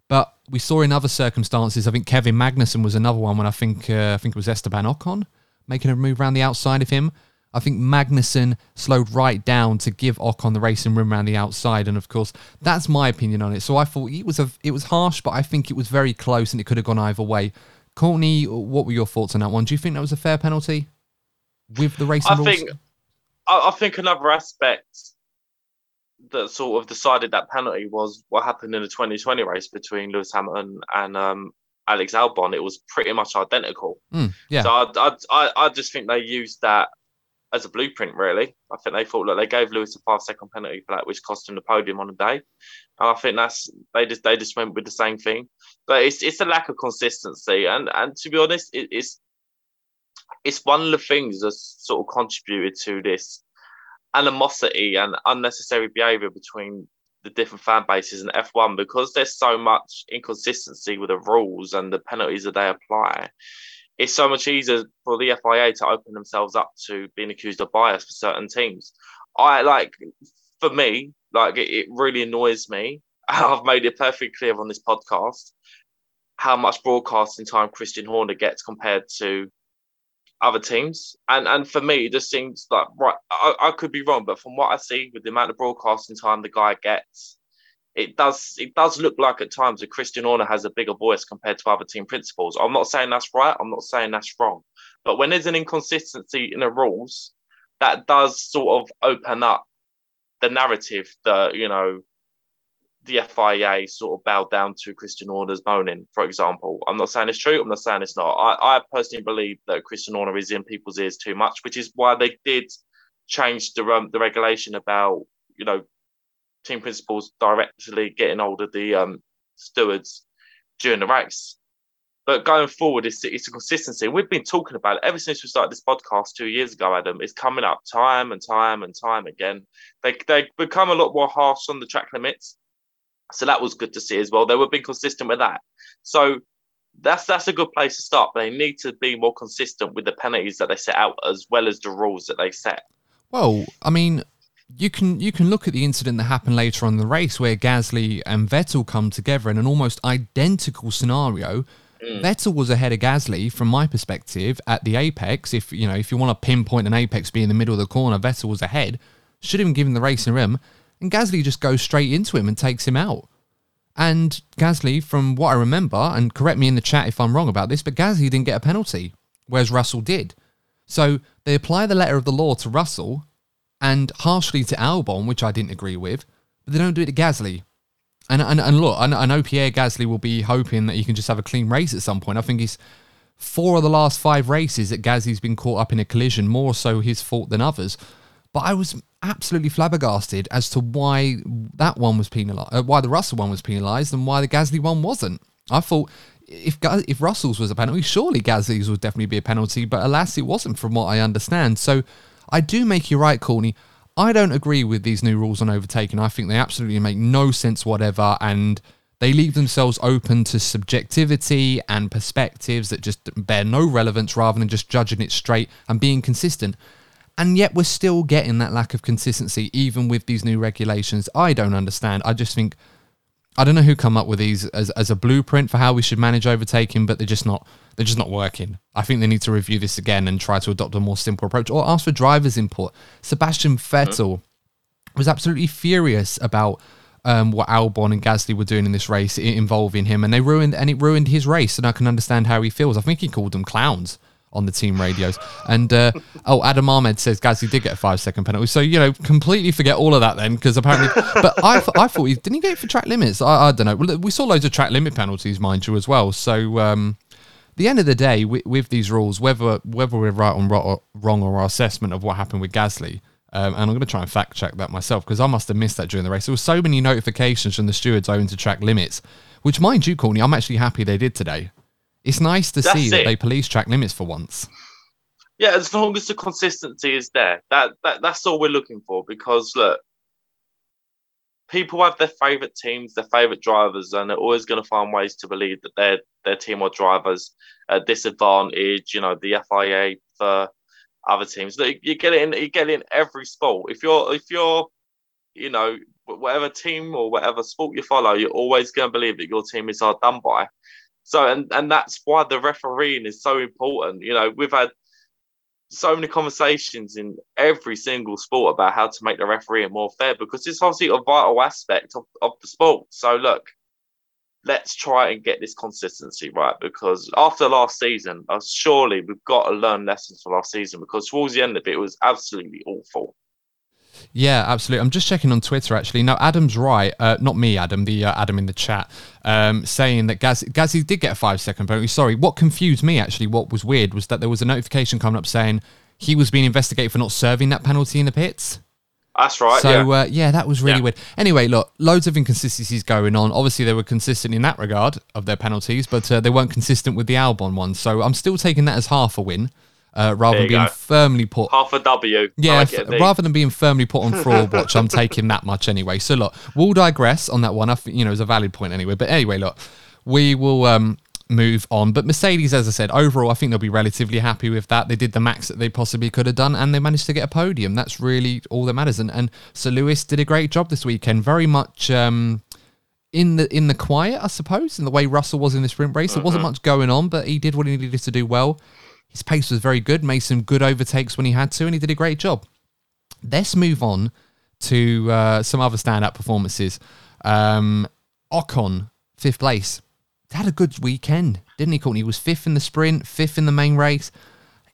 But we saw in other circumstances, I think Kevin Magnussen was another one when I think uh, I think it was Esteban Ocon making a move around the outside of him. I think Magnussen slowed right down to give Ocon the racing room around the outside, and of course, that's my opinion on it. So I thought it was a it was harsh, but I think it was very close, and it could have gone either way. Courtney, what were your thoughts on that one? Do you think that was a fair penalty with the racing I rules? think I, I think another aspect that sort of decided that penalty was what happened in the 2020 race between Lewis Hamilton and um, Alex Albon. It was pretty much identical. Mm, yeah. So I, I, I, I just think they used that as a blueprint, really. I think they thought that they gave Lewis a five second penalty for that, which cost him the podium on the day. And I think that's they just they just went with the same thing. But it's it's a lack of consistency, and and to be honest, it, it's it's one of the things that's sort of contributed to this animosity and unnecessary behaviour between the different fan bases in F1 because there's so much inconsistency with the rules and the penalties that they apply. It's so much easier for the FIA to open themselves up to being accused of bias for certain teams. I like, for me, like it, it really annoys me. I've made it perfectly clear on this podcast how much broadcasting time Christian Horner gets compared to other teams. And and for me, it just seems like right. I, I could be wrong, but from what I see with the amount of broadcasting time the guy gets, it does it does look like at times that Christian Horner has a bigger voice compared to other team principals. I'm not saying that's right. I'm not saying that's wrong. But when there's an inconsistency in the rules, that does sort of open up the narrative that you know the FIA sort of bowed down to Christian Horner's moaning, for example. I'm not saying it's true. I'm not saying it's not. I, I personally believe that Christian Horner is in people's ears too much, which is why they did change the um, the regulation about you know team principals directly getting hold of the um, stewards during the race. But going forward, it's, it's a consistency. We've been talking about it ever since we started this podcast two years ago, Adam. It's coming up time and time and time again. They, they become a lot more harsh on the track limits. So that was good to see as well. They were being consistent with that. So that's that's a good place to start. They need to be more consistent with the penalties that they set out as well as the rules that they set. Well, I mean, you can you can look at the incident that happened later on in the race where Gasly and Vettel come together in an almost identical scenario. Mm. Vettel was ahead of Gasly from my perspective at the apex. If you know, if you want to pinpoint an apex being in the middle of the corner, Vettel was ahead. Should have been given the racing rim, and Gasly just goes straight into him and takes him out. And Gasly, from what I remember, and correct me in the chat if I'm wrong about this, but Gasly didn't get a penalty, whereas Russell did. So they apply the letter of the law to Russell and harshly to Albon, which I didn't agree with, but they don't do it to Gasly. And, and, and look, I, know Pierre Gasly will be hoping that he can just have a clean race at some point. I think he's four of the last five races that Gasly's been caught up in a collision, more so his fault than others. But I was absolutely flabbergasted as to why that one was penalised, uh, why the Russell one was penalised, and why the Gasly one wasn't. I thought if if Russell's was a penalty, surely Gasly's would definitely be a penalty, but alas, it wasn't, from what I understand. So I do make you right, Courtney. I don't agree with these new rules on overtaking. I think they absolutely make no sense whatever, and they leave themselves open to subjectivity and perspectives that just bear no relevance rather than just judging it straight and being consistent. And yet we're still getting that lack of consistency, even with these new regulations. I don't understand. I just think I don't know who come up with these as, as a blueprint for how we should manage overtaking, but they're just not they're just not working. I think they need to review this again and try to adopt a more simple approach or ask for drivers' input. Sebastian Vettel was absolutely furious about um, what Albon and Gasly were doing in this race involving him, and they ruined and it ruined his race. And I can understand how he feels. I think he called them clowns on the team radios. And uh, oh, Adam Ahmed says Gasly did get a five second penalty. So you know, completely forget all of that then, because apparently. but I, I thought he didn't he get it for track limits. I, I don't know. We saw loads of track limit penalties, mind you, as well. So. Um, the end of the day, with, with, these rules, whether whether we're right or wrong or our assessment of what happened with Gasly, um, and I'm going to try and fact check that myself because I must have missed that during the race. There were so many notifications from the stewards owing to track limits, which, mind you, Courtney, I'm actually happy they did today. It's nice to That's see it. that they police track limits for once. Yeah, as long as the consistency is there, that, that that's all we're looking for. Because look, people have their favourite teams, their favourite drivers, and they're always going to find ways to believe that their their team or drivers at disadvantage. You know, the FIA for other teams. You get it in. You get it in every sport. If you're if you're, you know, whatever team or whatever sport you follow, you're always going to believe that your team is hard done by. So, and and that's why the refereeing is so important. You know, we've had so many conversations in every single sport about how to make the refereeing more fair because it's obviously a vital aspect of, of the sport. So, look, let's try and get this consistency right because after last season, uh, surely we've got to learn lessons from last season because towards the end of it, it was absolutely awful. Yeah, absolutely. I'm just checking on Twitter actually. Now, Adam's right. Uh, not me, Adam. The uh, Adam in the chat um, saying that Gaz- Gazzy did get a five second penalty. Sorry. What confused me actually, what was weird was that there was a notification coming up saying he was being investigated for not serving that penalty in the pits. That's right. So yeah, uh, yeah that was really yeah. weird. Anyway, look, loads of inconsistencies going on. Obviously, they were consistent in that regard of their penalties, but uh, they weren't consistent with the Albon one. So I'm still taking that as half a win uh, rather than being go. firmly put half a W. Yeah, like f- rather than being firmly put on fraud watch, I'm taking that much anyway. So look, we'll digress on that one. I think you know it's a valid point anyway. But anyway, look, we will um, move on. But Mercedes, as I said, overall, I think they'll be relatively happy with that. They did the max that they possibly could have done, and they managed to get a podium. That's really all that matters. And and Sir Lewis did a great job this weekend. Very much. Um, in the in the quiet, I suppose, in the way Russell was in the sprint race, there wasn't mm-hmm. much going on, but he did what he needed to do well. His pace was very good, made some good overtakes when he had to, and he did a great job. Let's move on to uh, some other standout performances. Um, Ocon, fifth place. Had a good weekend, didn't he, Courtney? He was fifth in the sprint, fifth in the main race.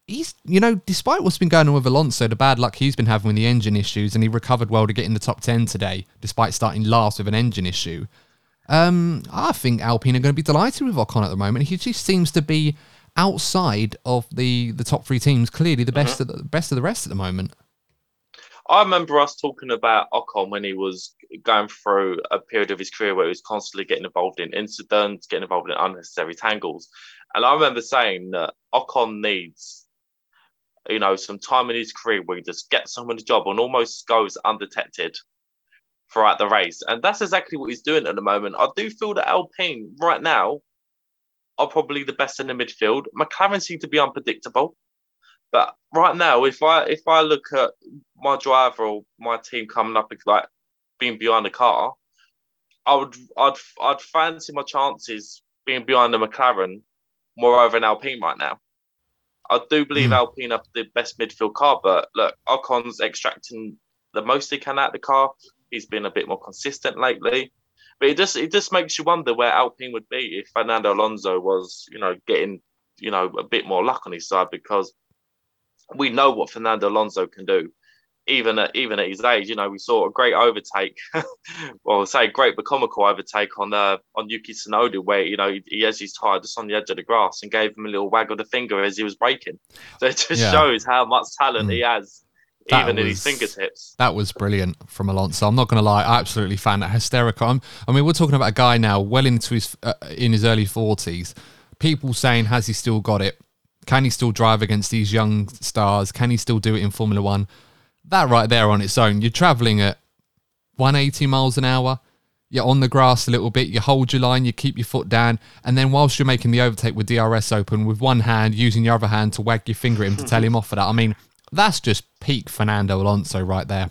He's, you know, despite what's been going on with Alonso, the bad luck he's been having with the engine issues, and he recovered well to get in the top 10 today, despite starting last with an engine issue. Um, I think Alpine are going to be delighted with Ocon at the moment. He just seems to be outside of the the top three teams, clearly the best mm-hmm. of the best of the rest at the moment. I remember us talking about Ocon when he was going through a period of his career where he was constantly getting involved in incidents, getting involved in unnecessary tangles. And I remember saying that Ocon needs, you know, some time in his career where he just gets someone the job and almost goes undetected throughout the race. And that's exactly what he's doing at the moment. I do feel that Alpine right now are probably the best in the midfield. McLaren seem to be unpredictable. But right now, if I if I look at my driver or my team coming up like being behind the car, I would I'd I'd fancy my chances being behind the McLaren more over an Alpine right now. I do believe mm. Alpine are the best midfield car, but look, Ocon's extracting the most he can out of the car. He's been a bit more consistent lately. But it just it just makes you wonder where Alpine would be if Fernando Alonso was, you know, getting, you know, a bit more luck on his side because we know what Fernando Alonso can do. Even at even at his age, you know, we saw a great overtake, well, say great but comical overtake on uh, on Yuki Tsunoda, where you know he, he has his tire just on the edge of the grass and gave him a little wag of the finger as he was braking. So it just yeah. shows how much talent mm. he has that even was, in his fingertips. That was brilliant from Alonso. I'm not going to lie, I absolutely found that hysterical. I'm, i mean, we're talking about a guy now, well into his uh, in his early 40s. People saying, has he still got it? Can he still drive against these young stars? Can he still do it in Formula One? That right there on its own. You're traveling at 180 miles an hour. You're on the grass a little bit. You hold your line. You keep your foot down, and then whilst you're making the overtake with DRS open, with one hand using your other hand to wag your finger at him to tell him off for that. I mean, that's just peak Fernando Alonso right there.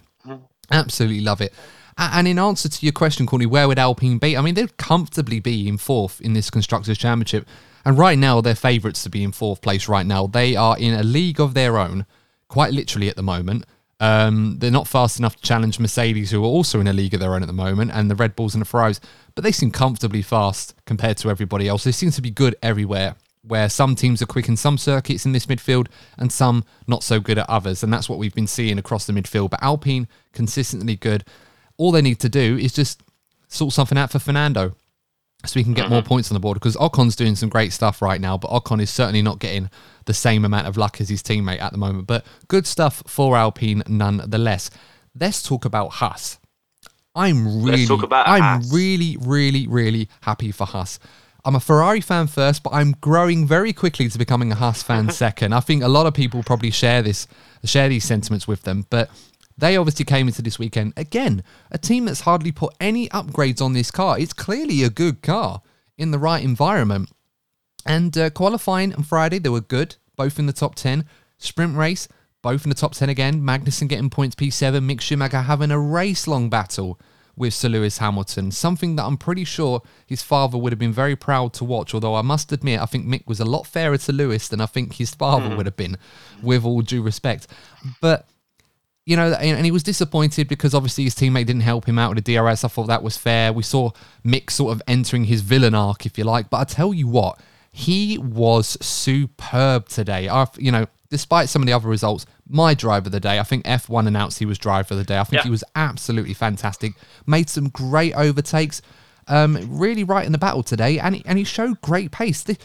Absolutely love it. And in answer to your question, Courtney, where would Alpine be? I mean, they'd comfortably be in fourth in this Constructors' Championship. And right now, they're favourites to be in fourth place right now. They are in a league of their own, quite literally at the moment. Um, they're not fast enough to challenge Mercedes, who are also in a league of their own at the moment, and the Red Bulls and the Ferraris, but they seem comfortably fast compared to everybody else. They seem to be good everywhere where some teams are quick in some circuits in this midfield and some not so good at others. And that's what we've been seeing across the midfield. But Alpine, consistently good. All they need to do is just sort something out for Fernando so we can get more points on the board because Ocon's doing some great stuff right now, but Ocon is certainly not getting the same amount of luck as his teammate at the moment. But good stuff for Alpine nonetheless. Let's talk about Haas. I'm really, I'm Haas. really, really, really happy for Haas. I'm a Ferrari fan first, but I'm growing very quickly to becoming a Haas fan second. I think a lot of people probably share this, share these sentiments with them, but they obviously came into this weekend again, a team that's hardly put any upgrades on this car. It's clearly a good car in the right environment. And uh, qualifying on Friday, they were good, both in the top 10. Sprint race, both in the top 10 again. Magnussen getting points P7. Mick Schumacher having a race long battle with Sir Lewis Hamilton. Something that I'm pretty sure his father would have been very proud to watch. Although I must admit, I think Mick was a lot fairer to Lewis than I think his father hmm. would have been, with all due respect. But you know, and he was disappointed because obviously his teammate didn't help him out with the DRS. I thought that was fair. We saw Mick sort of entering his villain arc, if you like. But I tell you what, he was superb today. I, you know, despite some of the other results, my driver of the day, I think F1 announced he was driver of the day. I think Yeah. he was absolutely fantastic. Made some great overtakes. Um, really right in the battle today, and he, and he showed great pace. This,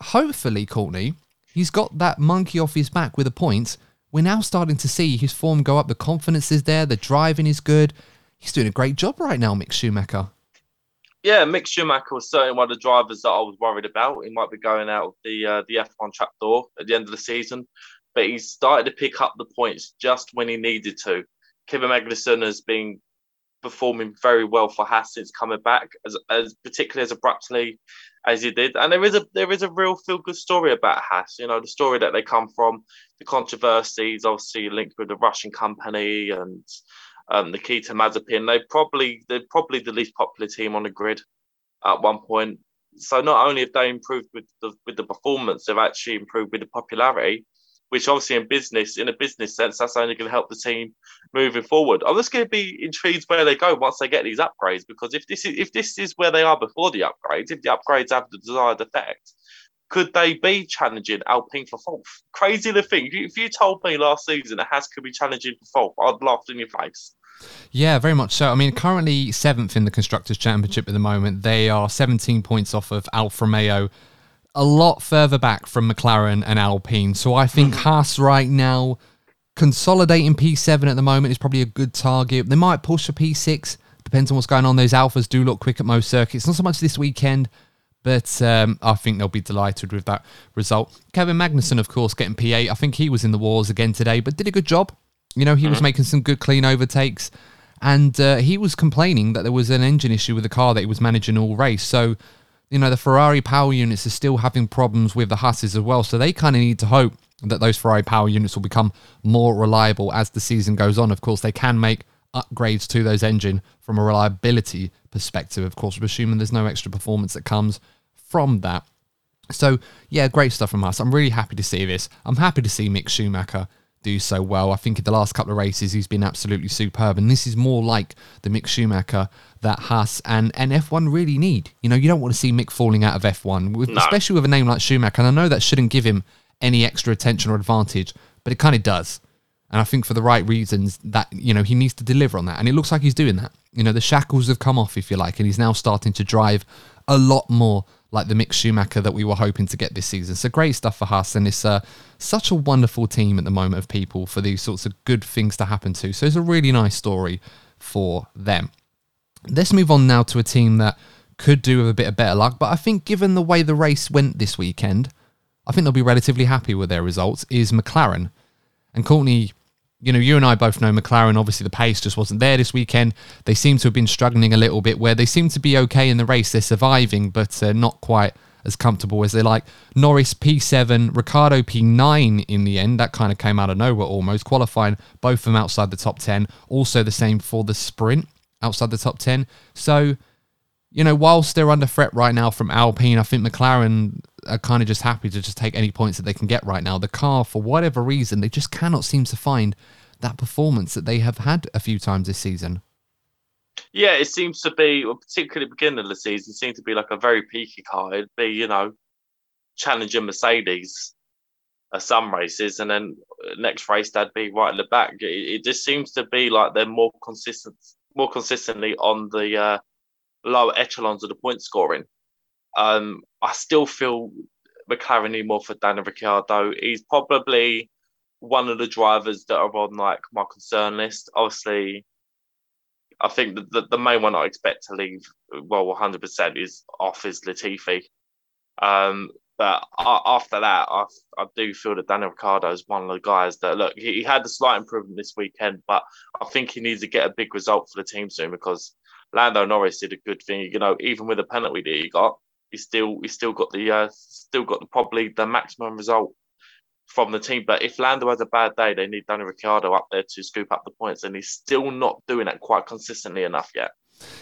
hopefully, Courtney, he's got that monkey off his back with the points. We're now starting to see his form go up. The confidence is there. The driving is good. He's doing a great job right now, Mick Schumacher. Yeah, Mick Schumacher was certainly one of the drivers that I was worried about. He might be going out of the uh, the F1 trapdoor at the end of the season, but he started to pick up the points just when he needed to. Kevin Magnussen has been performing very well for Haas since coming back, as, as particularly as abruptly as he did. And there is a there is a real feel good story about Haas. You know, the story that they come from, the controversies, obviously linked with the Russian company and um, Nikita Mazepin. They probably they're probably the least popular team on the grid at one point. So not only have they improved with the with the performance, they've actually improved with the popularity, which obviously in business, in a business sense, that's only going to help the team moving forward. I'm just going to be intrigued where they go once they get these upgrades, because if this is if this is where they are before the upgrades, if the upgrades have the desired effect, could they be challenging Alpine for fourth? Crazy to think. If you, told me last season that Haas could be challenging for fourth, I'd laughed in your face. Yeah, very much so. I mean, currently seventh in the Constructors' Championship at the moment. They are 17 points off of Alfa Romeo, a lot further back from McLaren and Alpine. So I think hmm. Haas right now, consolidating P7 at the moment is probably a good target. They might push for P6, depends on what's going on. Those Alphas do look quick at most circuits. Not so much this weekend, but um, I think they'll be delighted with that result. Kevin Magnussen, of course, getting P8. I think he was in the wars again today, but did a good job. You know, he was making some good clean overtakes, and uh, he was complaining that there was an engine issue with the car that he was managing all race. So, you know, the Ferrari power units are still having problems with the Hasses as well. So they kind of need to hope that those Ferrari power units will become more reliable as the season goes on. Of course, they can make upgrades to those engine from a reliability perspective. Of course, we're assuming there's no extra performance that comes from that. So yeah, great stuff from us. I'm really happy to see this. I'm happy to see Mick Schumacher do so well. I think in the last couple of races he's been absolutely superb, and this is more like the Mick Schumacher that Haas and, and F1 really need. You know, you don't want to see Mick falling out of F1, with, No. especially with a name like Schumacher. And I know that shouldn't give him any extra attention or advantage, but it kind of does. And I think for the right reasons that, you know, he needs to deliver on that. And it looks like he's doing that. You know, the shackles have come off, if you like, and he's now starting to drive a lot more like the Mick Schumacher that we were hoping to get this season. So great stuff for Haas. And it's uh, such a wonderful team at the moment of people for these sorts of good things to happen to. So it's a really nice story for them. Let's move on now to a team that could do with a bit of better luck. But I think given the way the race went this weekend, I think they'll be relatively happy with their results, is McLaren. And Courtney, you know, you and I both know McLaren, obviously the pace just wasn't there this weekend. They seem to have been struggling a little bit where they seem to be okay in the race. They're surviving, but uh, not quite as comfortable as they like. Norris P7, Ricciardo P9 in the end. That kind of came out of nowhere almost. Qualifying both of them outside the top 10. Also the same for the sprint outside the top 10. So, you know, whilst they're under threat right now from Alpine, I think McLaren are kind of just happy to just take any points that they can get right now. The car, for whatever reason, they just cannot seem to find that performance that they have had a few times this season. Yeah, it seems to be, particularly beginning of the season, it seemed to be like a very peaky car. It'd be, you know, challenging Mercedes at some races, and then next race they'd be right in the back. It, it just seems to be like they're more consistent, more consistently on the uh, lower echelons of the point scoring. Um, I still feel McLaren need more for Daniel Ricciardo. He's probably one of the drivers that are on like my concern list. Obviously, I think the, the, the main one I expect to leave well 100% is off is Latifi. Um, but after that, I, I do feel that Daniel Ricciardo is one of the guys that look. He, he had a slight improvement this weekend, but I think he needs to get a big result for the team soon because Lando Norris did a good thing. You know, even with the penalty that he got, he still he still got the uh, still got the, probably the maximum result from the team. But if Lando has a bad day, they need Daniel Ricciardo up there to scoop up the points, and he's still not doing that quite consistently enough yet.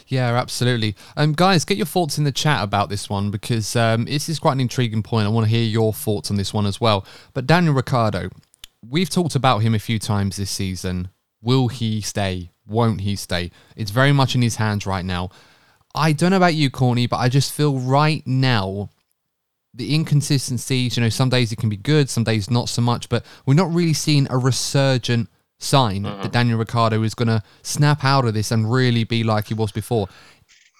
Yeah, absolutely. Um, guys, get your thoughts in the chat about this one because um, this is quite an intriguing point. I want to hear your thoughts on this one as well. But Daniel Ricciardo, we've talked about him a few times this season. Will he stay? Won't he stay? It's very much in his hands right now. I don't know about you, Courtney, but I just feel right now the inconsistencies, you know, some days it can be good, some days not so much, but we're not really seeing a resurgent sign mm-hmm. that Daniel Ricciardo is going to snap out of this and really be like he was before.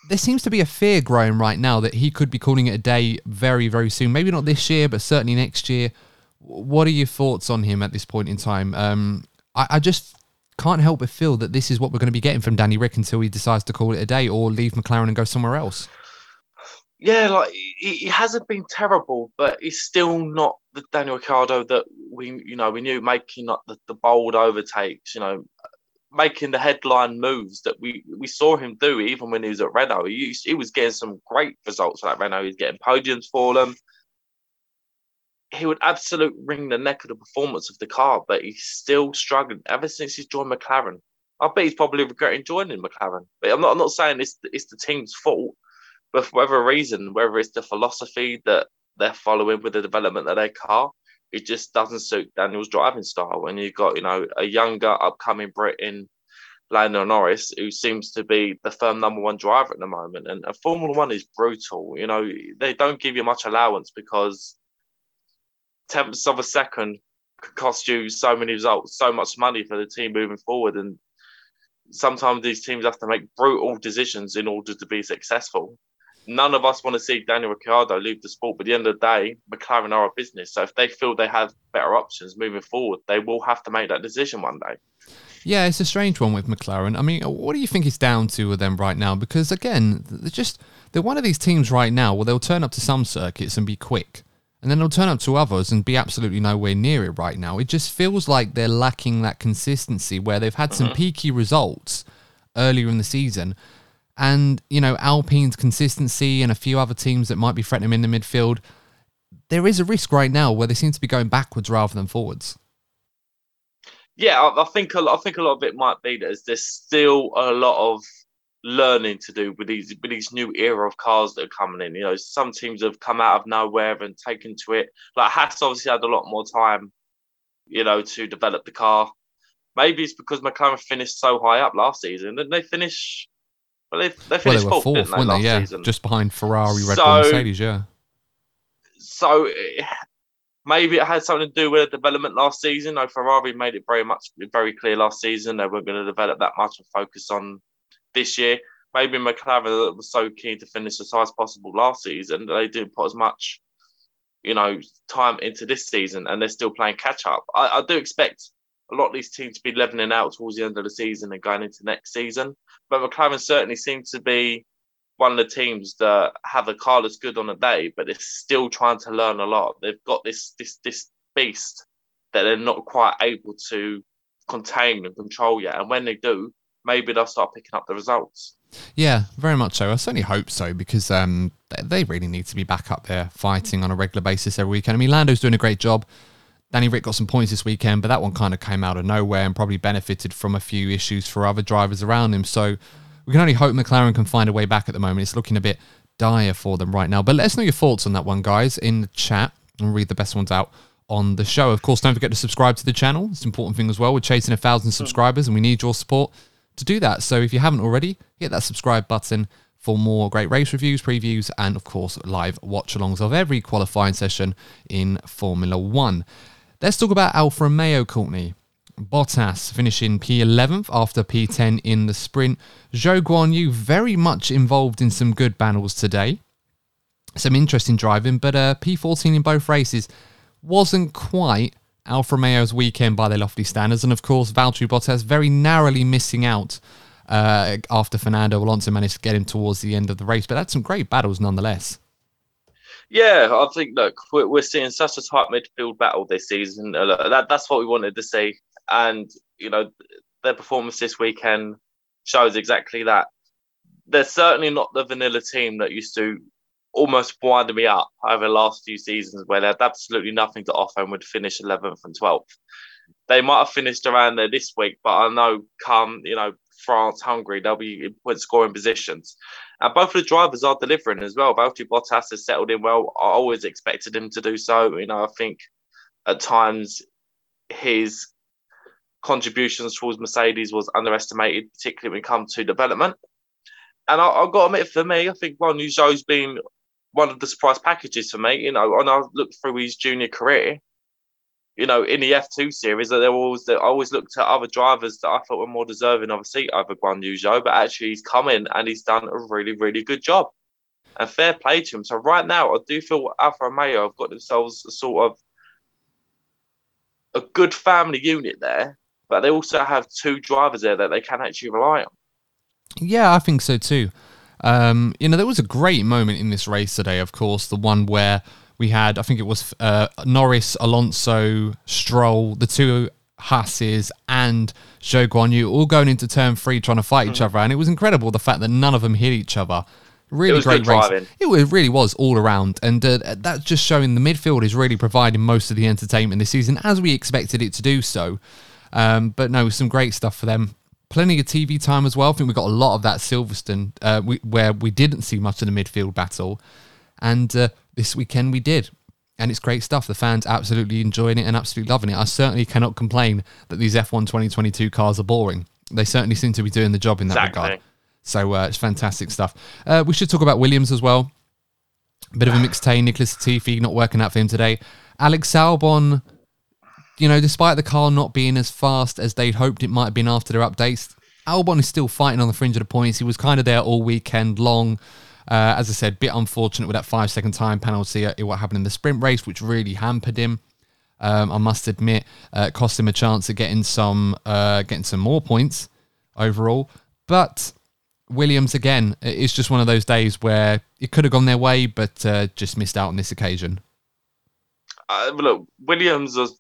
There seems to be a fear growing right now that he could be calling it a day very, very soon. Maybe not this year, but certainly next year. What are your thoughts on him at this point in time? Um, I, I just can't help but feel that this is what we're going to be getting from Danny Rick until he decides to call it a day or leave McLaren and go somewhere else yeah, like he, hasn't been terrible, but he's still not the Daniel Ricciardo that we, you know, we knew making like the, the bold overtakes, you know, making the headline moves that we we saw him do even when he was at Renault. He, he was getting some great results like Renault. He's getting podiums for them. He would absolutely wring the neck of the performance of the car, but he's still struggling ever since he's joined McLaren. I bet he's probably regretting joining McLaren. But I'm not, I'm not saying it's, it's the team's fault but for whatever reason, whether it's the philosophy that they're following with the development of their car, it just doesn't suit Daniel's driving style. When you've got, you know, a younger upcoming Brit in Lando Norris, who seems to be the firm number one driver at the moment. And, and Formula One is brutal. You know, they don't give you much allowance because tenths of a second could cost you so many results, so much money for the team moving forward. And sometimes these teams have to make brutal decisions in order to be successful none of us want to see Daniel Ricciardo leave the sport. But at the end of the day, McLaren are a business. So if they feel they have better options moving forward, they will have to make that decision one day. Yeah, it's a strange one with McLaren. I mean, what do you think it's down to with them right now? Because again, they're just they're one of these teams right now where they'll turn up to some circuits and be quick. And then they'll turn up to others and be absolutely nowhere near it right now. It just feels like they're lacking that consistency where they've had some mm-hmm. peaky results earlier in the season, and you know Alpine's consistency and a few other teams that might be threatening in the midfield, there is a risk right now where they seem to be going backwards rather than forwards. Yeah, I, I think a lot, I think a lot of it might be that there's still a lot of learning to do with these with these new era of cars that are coming in. You know, some teams have come out of nowhere and taken to it. Like Haas obviously had a lot more time, you know, to develop the car. Maybe it's because McLaren finished so high up last season. Didn't they finish well, they, they finished well, they fourth, fourth weren't they? Yeah, season. just behind Ferrari, Red so, Bull, Mercedes. Yeah. So maybe it had something to do with the development last season. No, Ferrari made it very much very clear last season they weren't going to develop that much and focus on this year. Maybe McLaren was so keen to finish as high as possible last season they didn't put as much, you know, time into this season, and they're still playing catch up. I, I do expect a lot of these teams to be leveling out towards the end of the season and going into next season. But McLaren certainly seems to be one of the teams that have a car that's good on a day, but they're still trying to learn a lot. They've got this this this beast that they're not quite able to contain and control yet. And when they do, maybe they'll start picking up the results. Yeah, very much so. I certainly hope so because um, they really need to be back up there fighting on a regular basis every weekend. I mean, Lando's doing a great job. Danny Rick got some points this weekend, but that one kind of came out of nowhere and probably benefited from a few issues for other drivers around him. So we can only hope McLaren can find a way back at the moment. It's looking a bit dire for them right now. But let us know your thoughts on that one, guys, in the chat and read the best ones out on the show. Of course, don't forget to subscribe to the channel. It's an important thing as well. We're chasing a thousand subscribers and we need your support to do that. So if you haven't already, hit that subscribe button for more great race reviews, previews, and of course, live watch alongs of every qualifying session in Formula One. Let's talk about Alfa Romeo, Courtney. Bottas finishing P11th after P10 in the sprint. Zhou Guanyu very much involved in some good battles today. Some interesting driving, but uh, P14 in both races wasn't quite Alfa Romeo's weekend by their lofty standards. And of course, Valtteri Bottas very narrowly missing out uh, after Fernando Alonso managed to get him towards the end of the race. But that's some great battles nonetheless. Yeah, I think look, we're, seeing such a tight midfield battle this season. Uh, that, that's what we wanted to see, and you know their performance this weekend shows exactly that. They're certainly not the vanilla team that used to almost wind me up over the last few seasons, where they had absolutely nothing to offer and would finish 11th and 12th. They might have finished around there this week, but I know come you know France, Hungary, they'll be in point scoring positions. And both of the drivers are delivering as well. Valtteri Bottas has settled in well. I always expected him to do so. You know, I think at times his contributions towards Mercedes was underestimated, particularly when it comes to development. And I, have got to admit, for me, I think Yu Zhou's been one of the surprise packages for me. You know, and I looked through his junior career, you know, in the F2 series, that there always I always looked at other drivers that I thought were more deserving of a seat over Guanyu but actually he's come in and he's done a really, really good job. And fair play to him. So right now, I do feel Alfa Romeo have got themselves a sort of a good family unit there, but they also have two drivers there that they can actually rely on. Yeah, I think so too. Um, you know, there was a great moment in this race today, of course, the one where we had, I think it was uh, Norris, Alonso, Stroll, the two Hasses, and Zhou Guanyu all going into turn three trying to fight mm. each other. And it was incredible the fact that none of them hit each other. Really great race. Driving. It really was all around. And uh, that's just showing the midfield is really providing most of the entertainment this season as we expected it to do so. Um, but no, some great stuff for them plenty of TV time as well. I think we got a lot of that Silverstone, uh, we, where we didn't see much of the midfield battle. And uh, this weekend we did. And it's great stuff. The fans absolutely enjoying it and absolutely loving it. I certainly cannot complain that these F1 2022 cars are boring. They certainly seem to be doing the job in that exactly. regard. So uh, it's fantastic stuff. Uh, we should talk about Williams as well. A bit of a mixed tay. Nicholas Latifi not working out for him today. Alex Albon, you know, despite the car not being as fast as they'd hoped it might have been after their updates, Albon is still fighting on the fringe of the points. He was kind of there all weekend long. Uh, as I said, bit unfortunate with that five second time penalty at what happened in the sprint race, which really hampered him. Um, I must admit, uh, cost him a chance of getting some uh, getting some more points overall. But Williams again, it's just one of those days where it could have gone their way, but uh, just missed out on this occasion. Uh, look, Williams was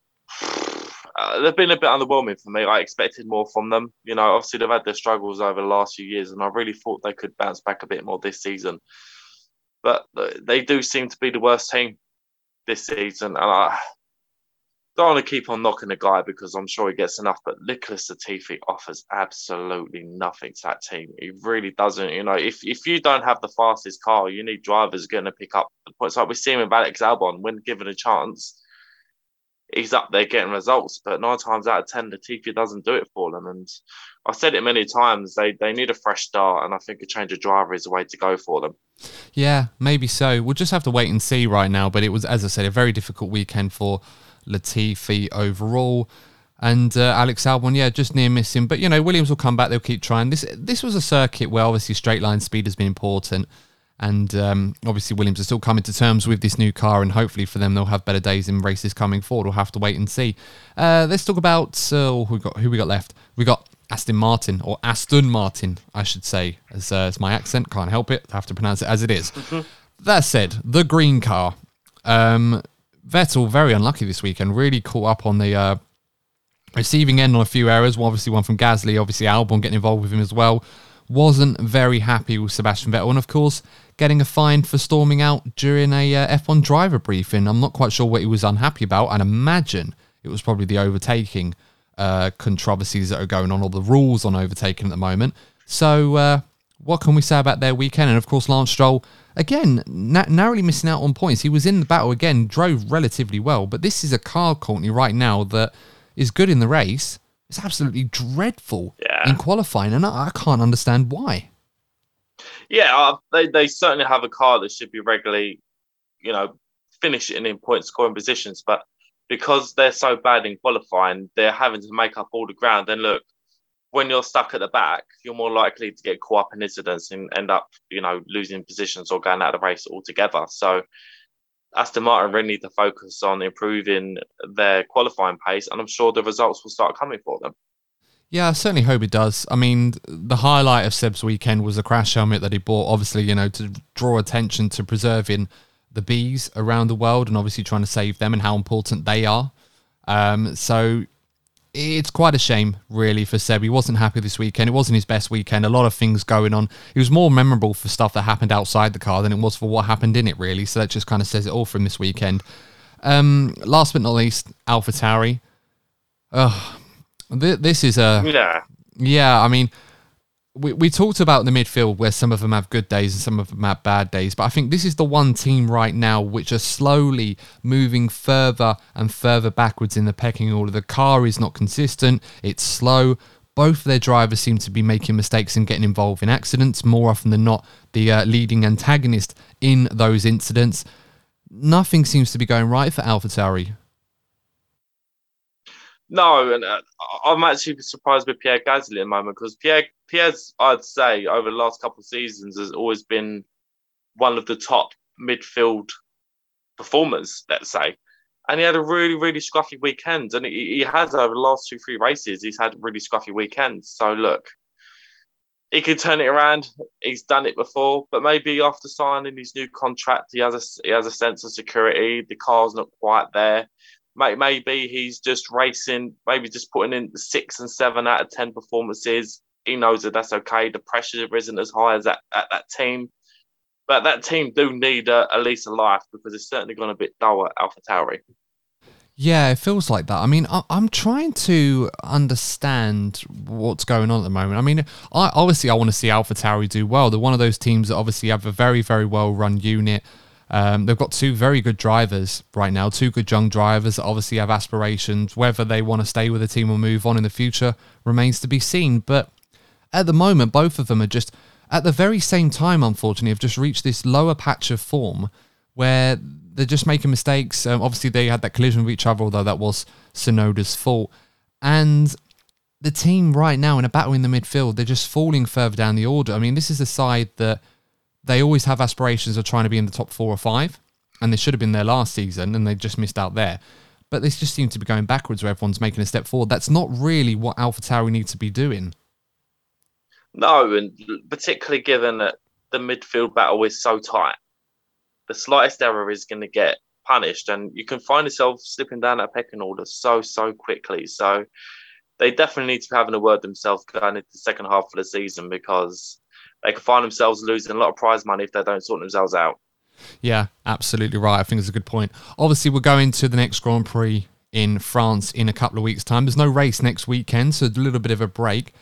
uh, they've been a bit underwhelming for me. I expected more from them. You know, obviously they've had their struggles over the last few years, and I really thought they could bounce back a bit more this season. But they do seem to be the worst team this season, and I don't want to keep on knocking the guy because I'm sure he gets enough. But Nicholas Latifi offers absolutely nothing to that team. He really doesn't. You know, if if you don't have the fastest car, you need drivers going to pick up the points. Like we're seeing with Alex Albon when given a chance he's up there getting results. But nine times out of ten, Latifi doesn't do it for them. And I've said it many times. They they need a fresh start, and I think a change of driver is the way to go for them. Yeah, maybe so. We'll just have to wait and see right now. But it was, as I said, a very difficult weekend for Latifi overall. And uh, Alex Albon, yeah, just near missing. But you know, Williams will come back. They'll keep trying. This this was a circuit where obviously straight line speed has been important. And um, obviously, Williams are still coming to terms with this new car, and hopefully for them, they'll have better days in races coming forward. We'll have to wait and see. Uh, let's talk about uh, who we got. Who we got left? We got Aston Martin, or Aston Martin, I should say, as uh, it's my accent. Can't help it. I have to pronounce it as it is. Mm-hmm. That said, the green car. Um, Vettel very unlucky this weekend. Really caught up on the uh, receiving end on a few errors. Well, obviously, one from Gasly. Obviously, Albon getting involved with him as well. Wasn't very happy with Sebastian Vettel, and of course getting a fine for storming out during a uh, F1 driver briefing. I'm not quite sure what he was unhappy about. I'd imagine it was probably the overtaking uh, controversies that are going on, or the rules on overtaking at the moment. So, uh, what can we say about their weekend? And of course, Lance Stroll, again, na- narrowly missing out on points. He was in the battle again, drove relatively well, but this is a car, Courtney, right now that is good in the race. It's absolutely dreadful yeah. In qualifying, and I, I can't understand why. Yeah, uh, they they certainly have a car that should be regularly, you know, finishing in point scoring positions, but because they're so bad in qualifying, they're having to make up all the ground. And look, when you're stuck at the back, you're more likely to get caught up in incidents and end up, you know, losing positions or going out of the race altogether. So Aston Martin really need to focus on improving their qualifying pace, and I'm sure the results will start coming for them. Yeah, I certainly hope it does. I mean, the highlight of Seb's weekend was a crash helmet that he bought, obviously, you know, to draw attention to preserving the bees around the world and obviously trying to save them and how important they are. Um, so it's quite a shame, really, for Seb. He wasn't happy this weekend. It wasn't his best weekend. A lot of things going on. It was more memorable for stuff that happened outside the car than it was for what happened in it, really. So that just kind of says it all from this weekend. Um, last but not least, AlphaTauri. Th- this is a Yeah. yeah. I mean, we, we talked about the midfield where some of them have good days and some of them have bad days, but I think this is the one team right now which are slowly moving further and further backwards in the pecking order. The car is not consistent, it's slow. Both of their drivers seem to be making mistakes and getting involved in accidents, more often than not, the uh, leading antagonist in those incidents. Nothing seems to be going right for AlphaTauri. No, and uh, I'm actually surprised with Pierre Gasly at the moment because Pierre, Pierre's, I'd say, over the last couple of seasons has always been one of the top midfield performers, let's say. And he had a really, really scruffy weekend. And he, he has over the last two, three races, he's had really scruffy weekends. So look, he could turn it around. He's done it before, but maybe after signing his new contract, he has a he has a sense of security. The car's not quite there maybe he's just racing, maybe just putting in six and seven out of 10 performances. He knows that that's okay. The pressure isn't as high as that, at that team. But that team do need a, at least a life because it's certainly gone a bit dull at Alpha Tauri. Yeah, it feels like that. I mean, I, am trying to understand what's going on at the moment. I mean, I obviously I want to see Alpha Tauri do well. They're one of those teams that obviously have a very, very well run unit. Um, they've got two very good drivers right now, two good young drivers that obviously have aspirations. Whether they want to stay with the team or move on in the future remains to be seen. But at the moment, both of them are just at the very same time, unfortunately, have just reached this lower patch of form where they're just making mistakes. Um, obviously, they had that collision with each other, although that was Tsunoda's fault. And the team right now in a battle in the midfield, they're just falling further down the order. I mean, this is a side that they always have aspirations of trying to be in the top four or five, and they should have been there last season, and they just missed out there. But they just seem to be going backwards where everyone's making a step forward. That's not really what Alpha Tauri needs to be doing. No, and particularly given that the midfield battle is so tight, the slightest error is going to get punished, and you can find yourself slipping down that pecking order so so quickly. So they definitely need to be having a word themselves going into the second half of the season because they could find themselves losing a lot of prize money if they don't sort themselves out. Yeah, absolutely right. I think it's a good point. Obviously, we're going to the next Grand Prix in France in a couple of weeks' time. There's no race next weekend, so a little bit of a break.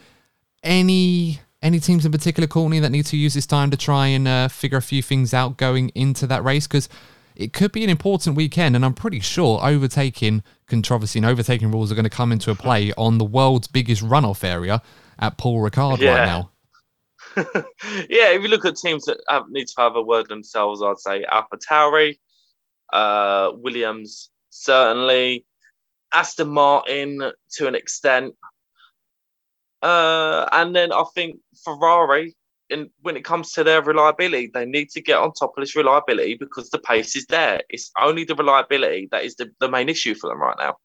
Any any teams in particular, Courtney, that need to use this time to try and uh, figure a few things out going into that race? Because it could be an important weekend, and I'm pretty sure overtaking controversy and overtaking rules are going to come into a play on the world's biggest runoff area at Paul Ricard yeah. right now. yeah, if you look at teams that have, need to have a word themselves, I'd say Alpha Tauri, uh, Williams, certainly, Aston Martin to an extent. Uh, and then I think Ferrari, in, when it comes to their reliability, they need to get on top of this reliability because the pace is there. It's only the reliability that is the, the main issue for them right now.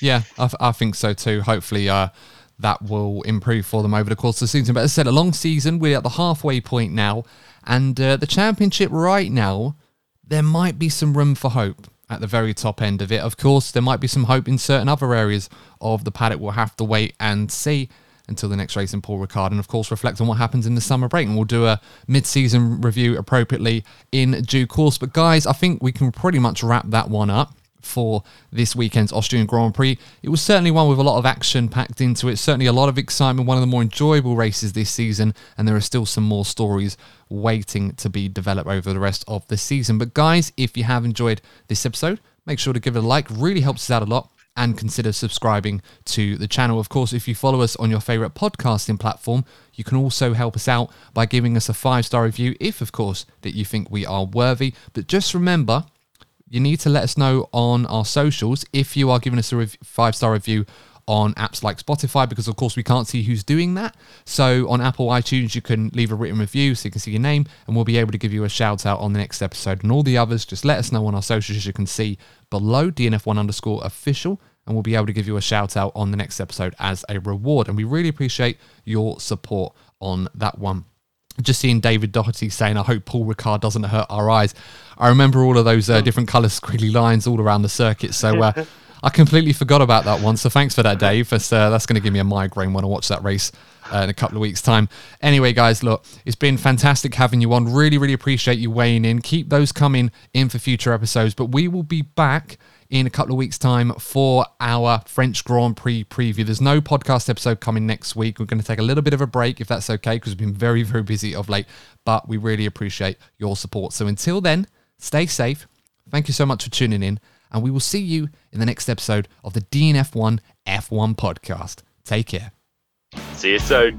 Yeah, I, I think so too. Hopefully, uh, that will improve for them over the course of the season. But as I said, a long season. We're at the halfway point now. And uh, the championship right now, there might be some room for hope at the very top end of it. Of course, there might be some hope in certain other areas of the paddock. We'll have to wait and see until the next race in Paul Ricard, and of course reflect on what happens in the summer break. And we'll do a mid-season review appropriately in due course. But guys, I think we can pretty much wrap that one up for this weekend's Austrian Grand Prix. It was certainly one with a lot of action packed into it, certainly a lot of excitement, one of the more enjoyable races this season, and there are still some more stories waiting to be developed over the rest of the season. But guys, if you have enjoyed this episode, make sure to give it a like, really helps us out a lot. and consider subscribing to the channel. Of course, if you follow us on your favorite podcasting platform, you can also help us out by giving us a five star review, if, of course, that you think we are worthy. But just remember, you need to let us know on our socials if you are giving us a rev- five star review on apps like Spotify because, of course, we can't see who's doing that. So on Apple iTunes, you can leave a written review so you can see your name, and we'll be able to give you a shout out on the next episode. And all the others, just let us know on our socials, as you can see below DNF1 underscore official, and we'll be able to give you a shout out on the next episode as a reward. And we really appreciate your support on that one just seeing David Doherty saying, I hope Paul Ricard doesn't hurt our eyes. I remember all of those uh, different colour squiggly lines all around the circuit. So uh, I completely forgot about that one. So thanks for that, Dave. That's, uh, that's going to give me a migraine when I watch that race uh, in a couple of weeks' time. Anyway, guys, look, it's been fantastic having you on. Really, really appreciate you weighing in. Keep those coming in for future episodes. But we will be back in a couple of weeks' time for our French Grand Prix preview. There's no podcast episode coming next week. We're going to take a little bit of a break if that's okay, because we've been very, very busy of late. But we really appreciate your support. So until then, stay safe. Thank you so much for tuning in. And we will see you in the next episode of the DNF1 F1 podcast. Take care. See you soon.